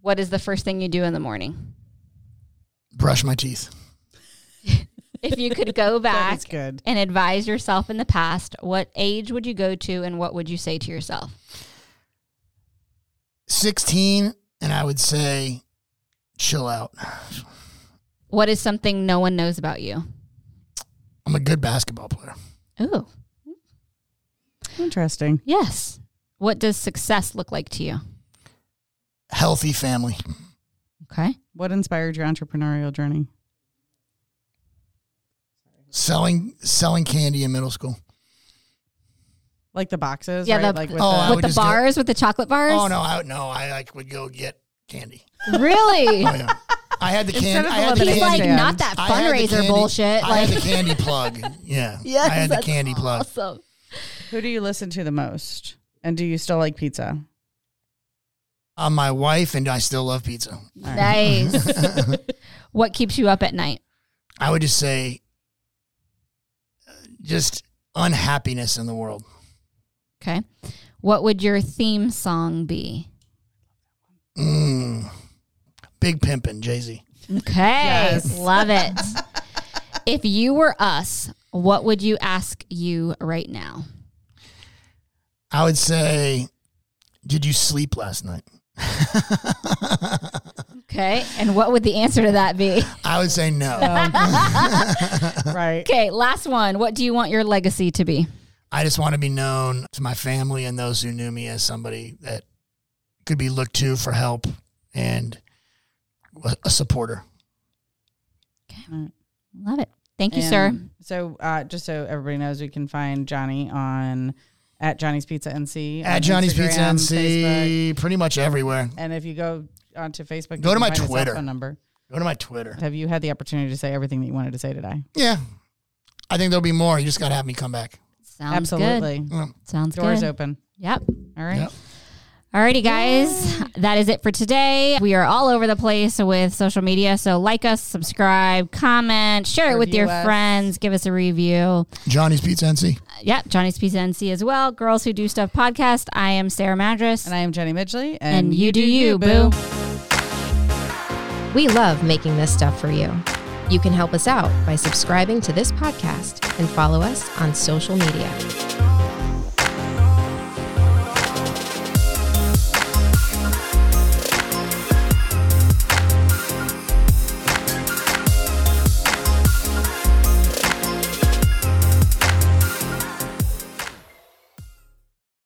Speaker 2: What is the first thing you do in the morning?
Speaker 1: brush my teeth.
Speaker 2: If you could go back
Speaker 4: That's good.
Speaker 2: and advise yourself in the past, what age would you go to and what would you say to yourself?
Speaker 1: 16, and I would say chill out.
Speaker 2: What is something no one knows about you?
Speaker 1: I'm a good basketball player.
Speaker 2: Ooh,
Speaker 4: Interesting.
Speaker 2: yes. What does success look like to you?
Speaker 1: Healthy family.
Speaker 2: Okay.
Speaker 4: What inspired your entrepreneurial journey?
Speaker 1: Selling selling candy in middle school.
Speaker 4: Like the boxes,
Speaker 2: Yeah,
Speaker 4: right?
Speaker 2: the-
Speaker 4: like with
Speaker 1: Oh,
Speaker 4: the,
Speaker 2: with the
Speaker 1: just go-
Speaker 2: bars, with the chocolate bars?
Speaker 1: Oh no, I no, I like would go get candy.
Speaker 2: Really?
Speaker 1: Oh yeah. I had the
Speaker 4: Instead
Speaker 1: candy.
Speaker 4: of
Speaker 1: I had the
Speaker 2: He's
Speaker 4: lemonade
Speaker 2: like, not that
Speaker 1: I had the
Speaker 2: fundraiser
Speaker 1: candy-
Speaker 2: bullshit.
Speaker 1: I
Speaker 2: like,
Speaker 1: had the candy plug. Yeah.
Speaker 2: Yes,
Speaker 1: I had the
Speaker 2: that's
Speaker 1: candy plug.
Speaker 2: awesome.
Speaker 4: who do you listen to the most? And do you still like pizza?
Speaker 1: I'm my wife, and I still love pizza.
Speaker 2: Nice. what keeps you up at night?
Speaker 1: I would just say, uh, just unhappiness in the world.
Speaker 2: Okay. What would your theme song be?
Speaker 1: Mm. Big pimpin', Jay Z.
Speaker 2: Okay.
Speaker 4: Yes.
Speaker 2: Love it. if you were us, what would you ask you right now?
Speaker 1: I would say, did you sleep last night?
Speaker 2: Okay. And what would the answer to that be?
Speaker 1: I would say no.
Speaker 4: right.
Speaker 2: Okay. Last one. What do you want your legacy to be?
Speaker 1: I just want to be known to my family and those who knew me as somebody that could be looked to for help and a- a supporter.
Speaker 2: Love it. Thank you, sir.
Speaker 4: So, uh, just so everybody knows, we can find Johnny on at Johnny's Pizza NC
Speaker 1: At Johnny's Pizza NC,
Speaker 4: Facebook.
Speaker 1: pretty much everywhere.
Speaker 4: and if you go onto Facebook,
Speaker 1: Go to my
Speaker 4: find his cell
Speaker 1: Twitter.
Speaker 4: phone number.
Speaker 1: Go to my Twitter.
Speaker 4: Have you had the opportunity to say everything that you wanted to say today?
Speaker 1: Yeah. I think there'll be more. You just got to have me come back.
Speaker 2: Sounds
Speaker 4: Absolutely.
Speaker 2: good.
Speaker 1: Mm.
Speaker 2: Sounds
Speaker 4: Doors
Speaker 2: good.
Speaker 4: open.
Speaker 2: Yep.
Speaker 4: All right.
Speaker 1: Yep.
Speaker 2: Alrighty, guys. That is it for today. We are all over the place with social media. So like us, subscribe, comment, share it with your
Speaker 4: us.
Speaker 2: friends, give us a review.
Speaker 1: Johnny's Pizza NC.
Speaker 2: Yeah, Johnny's Pizza NC as well. Girls Who Do Stuff podcast. I am Sarah Madras.
Speaker 4: And I am Jenny Midgley.
Speaker 2: And you do you, boo.
Speaker 3: We love making this stuff for you. You can help us out by subscribing to this podcast and follow us on social media.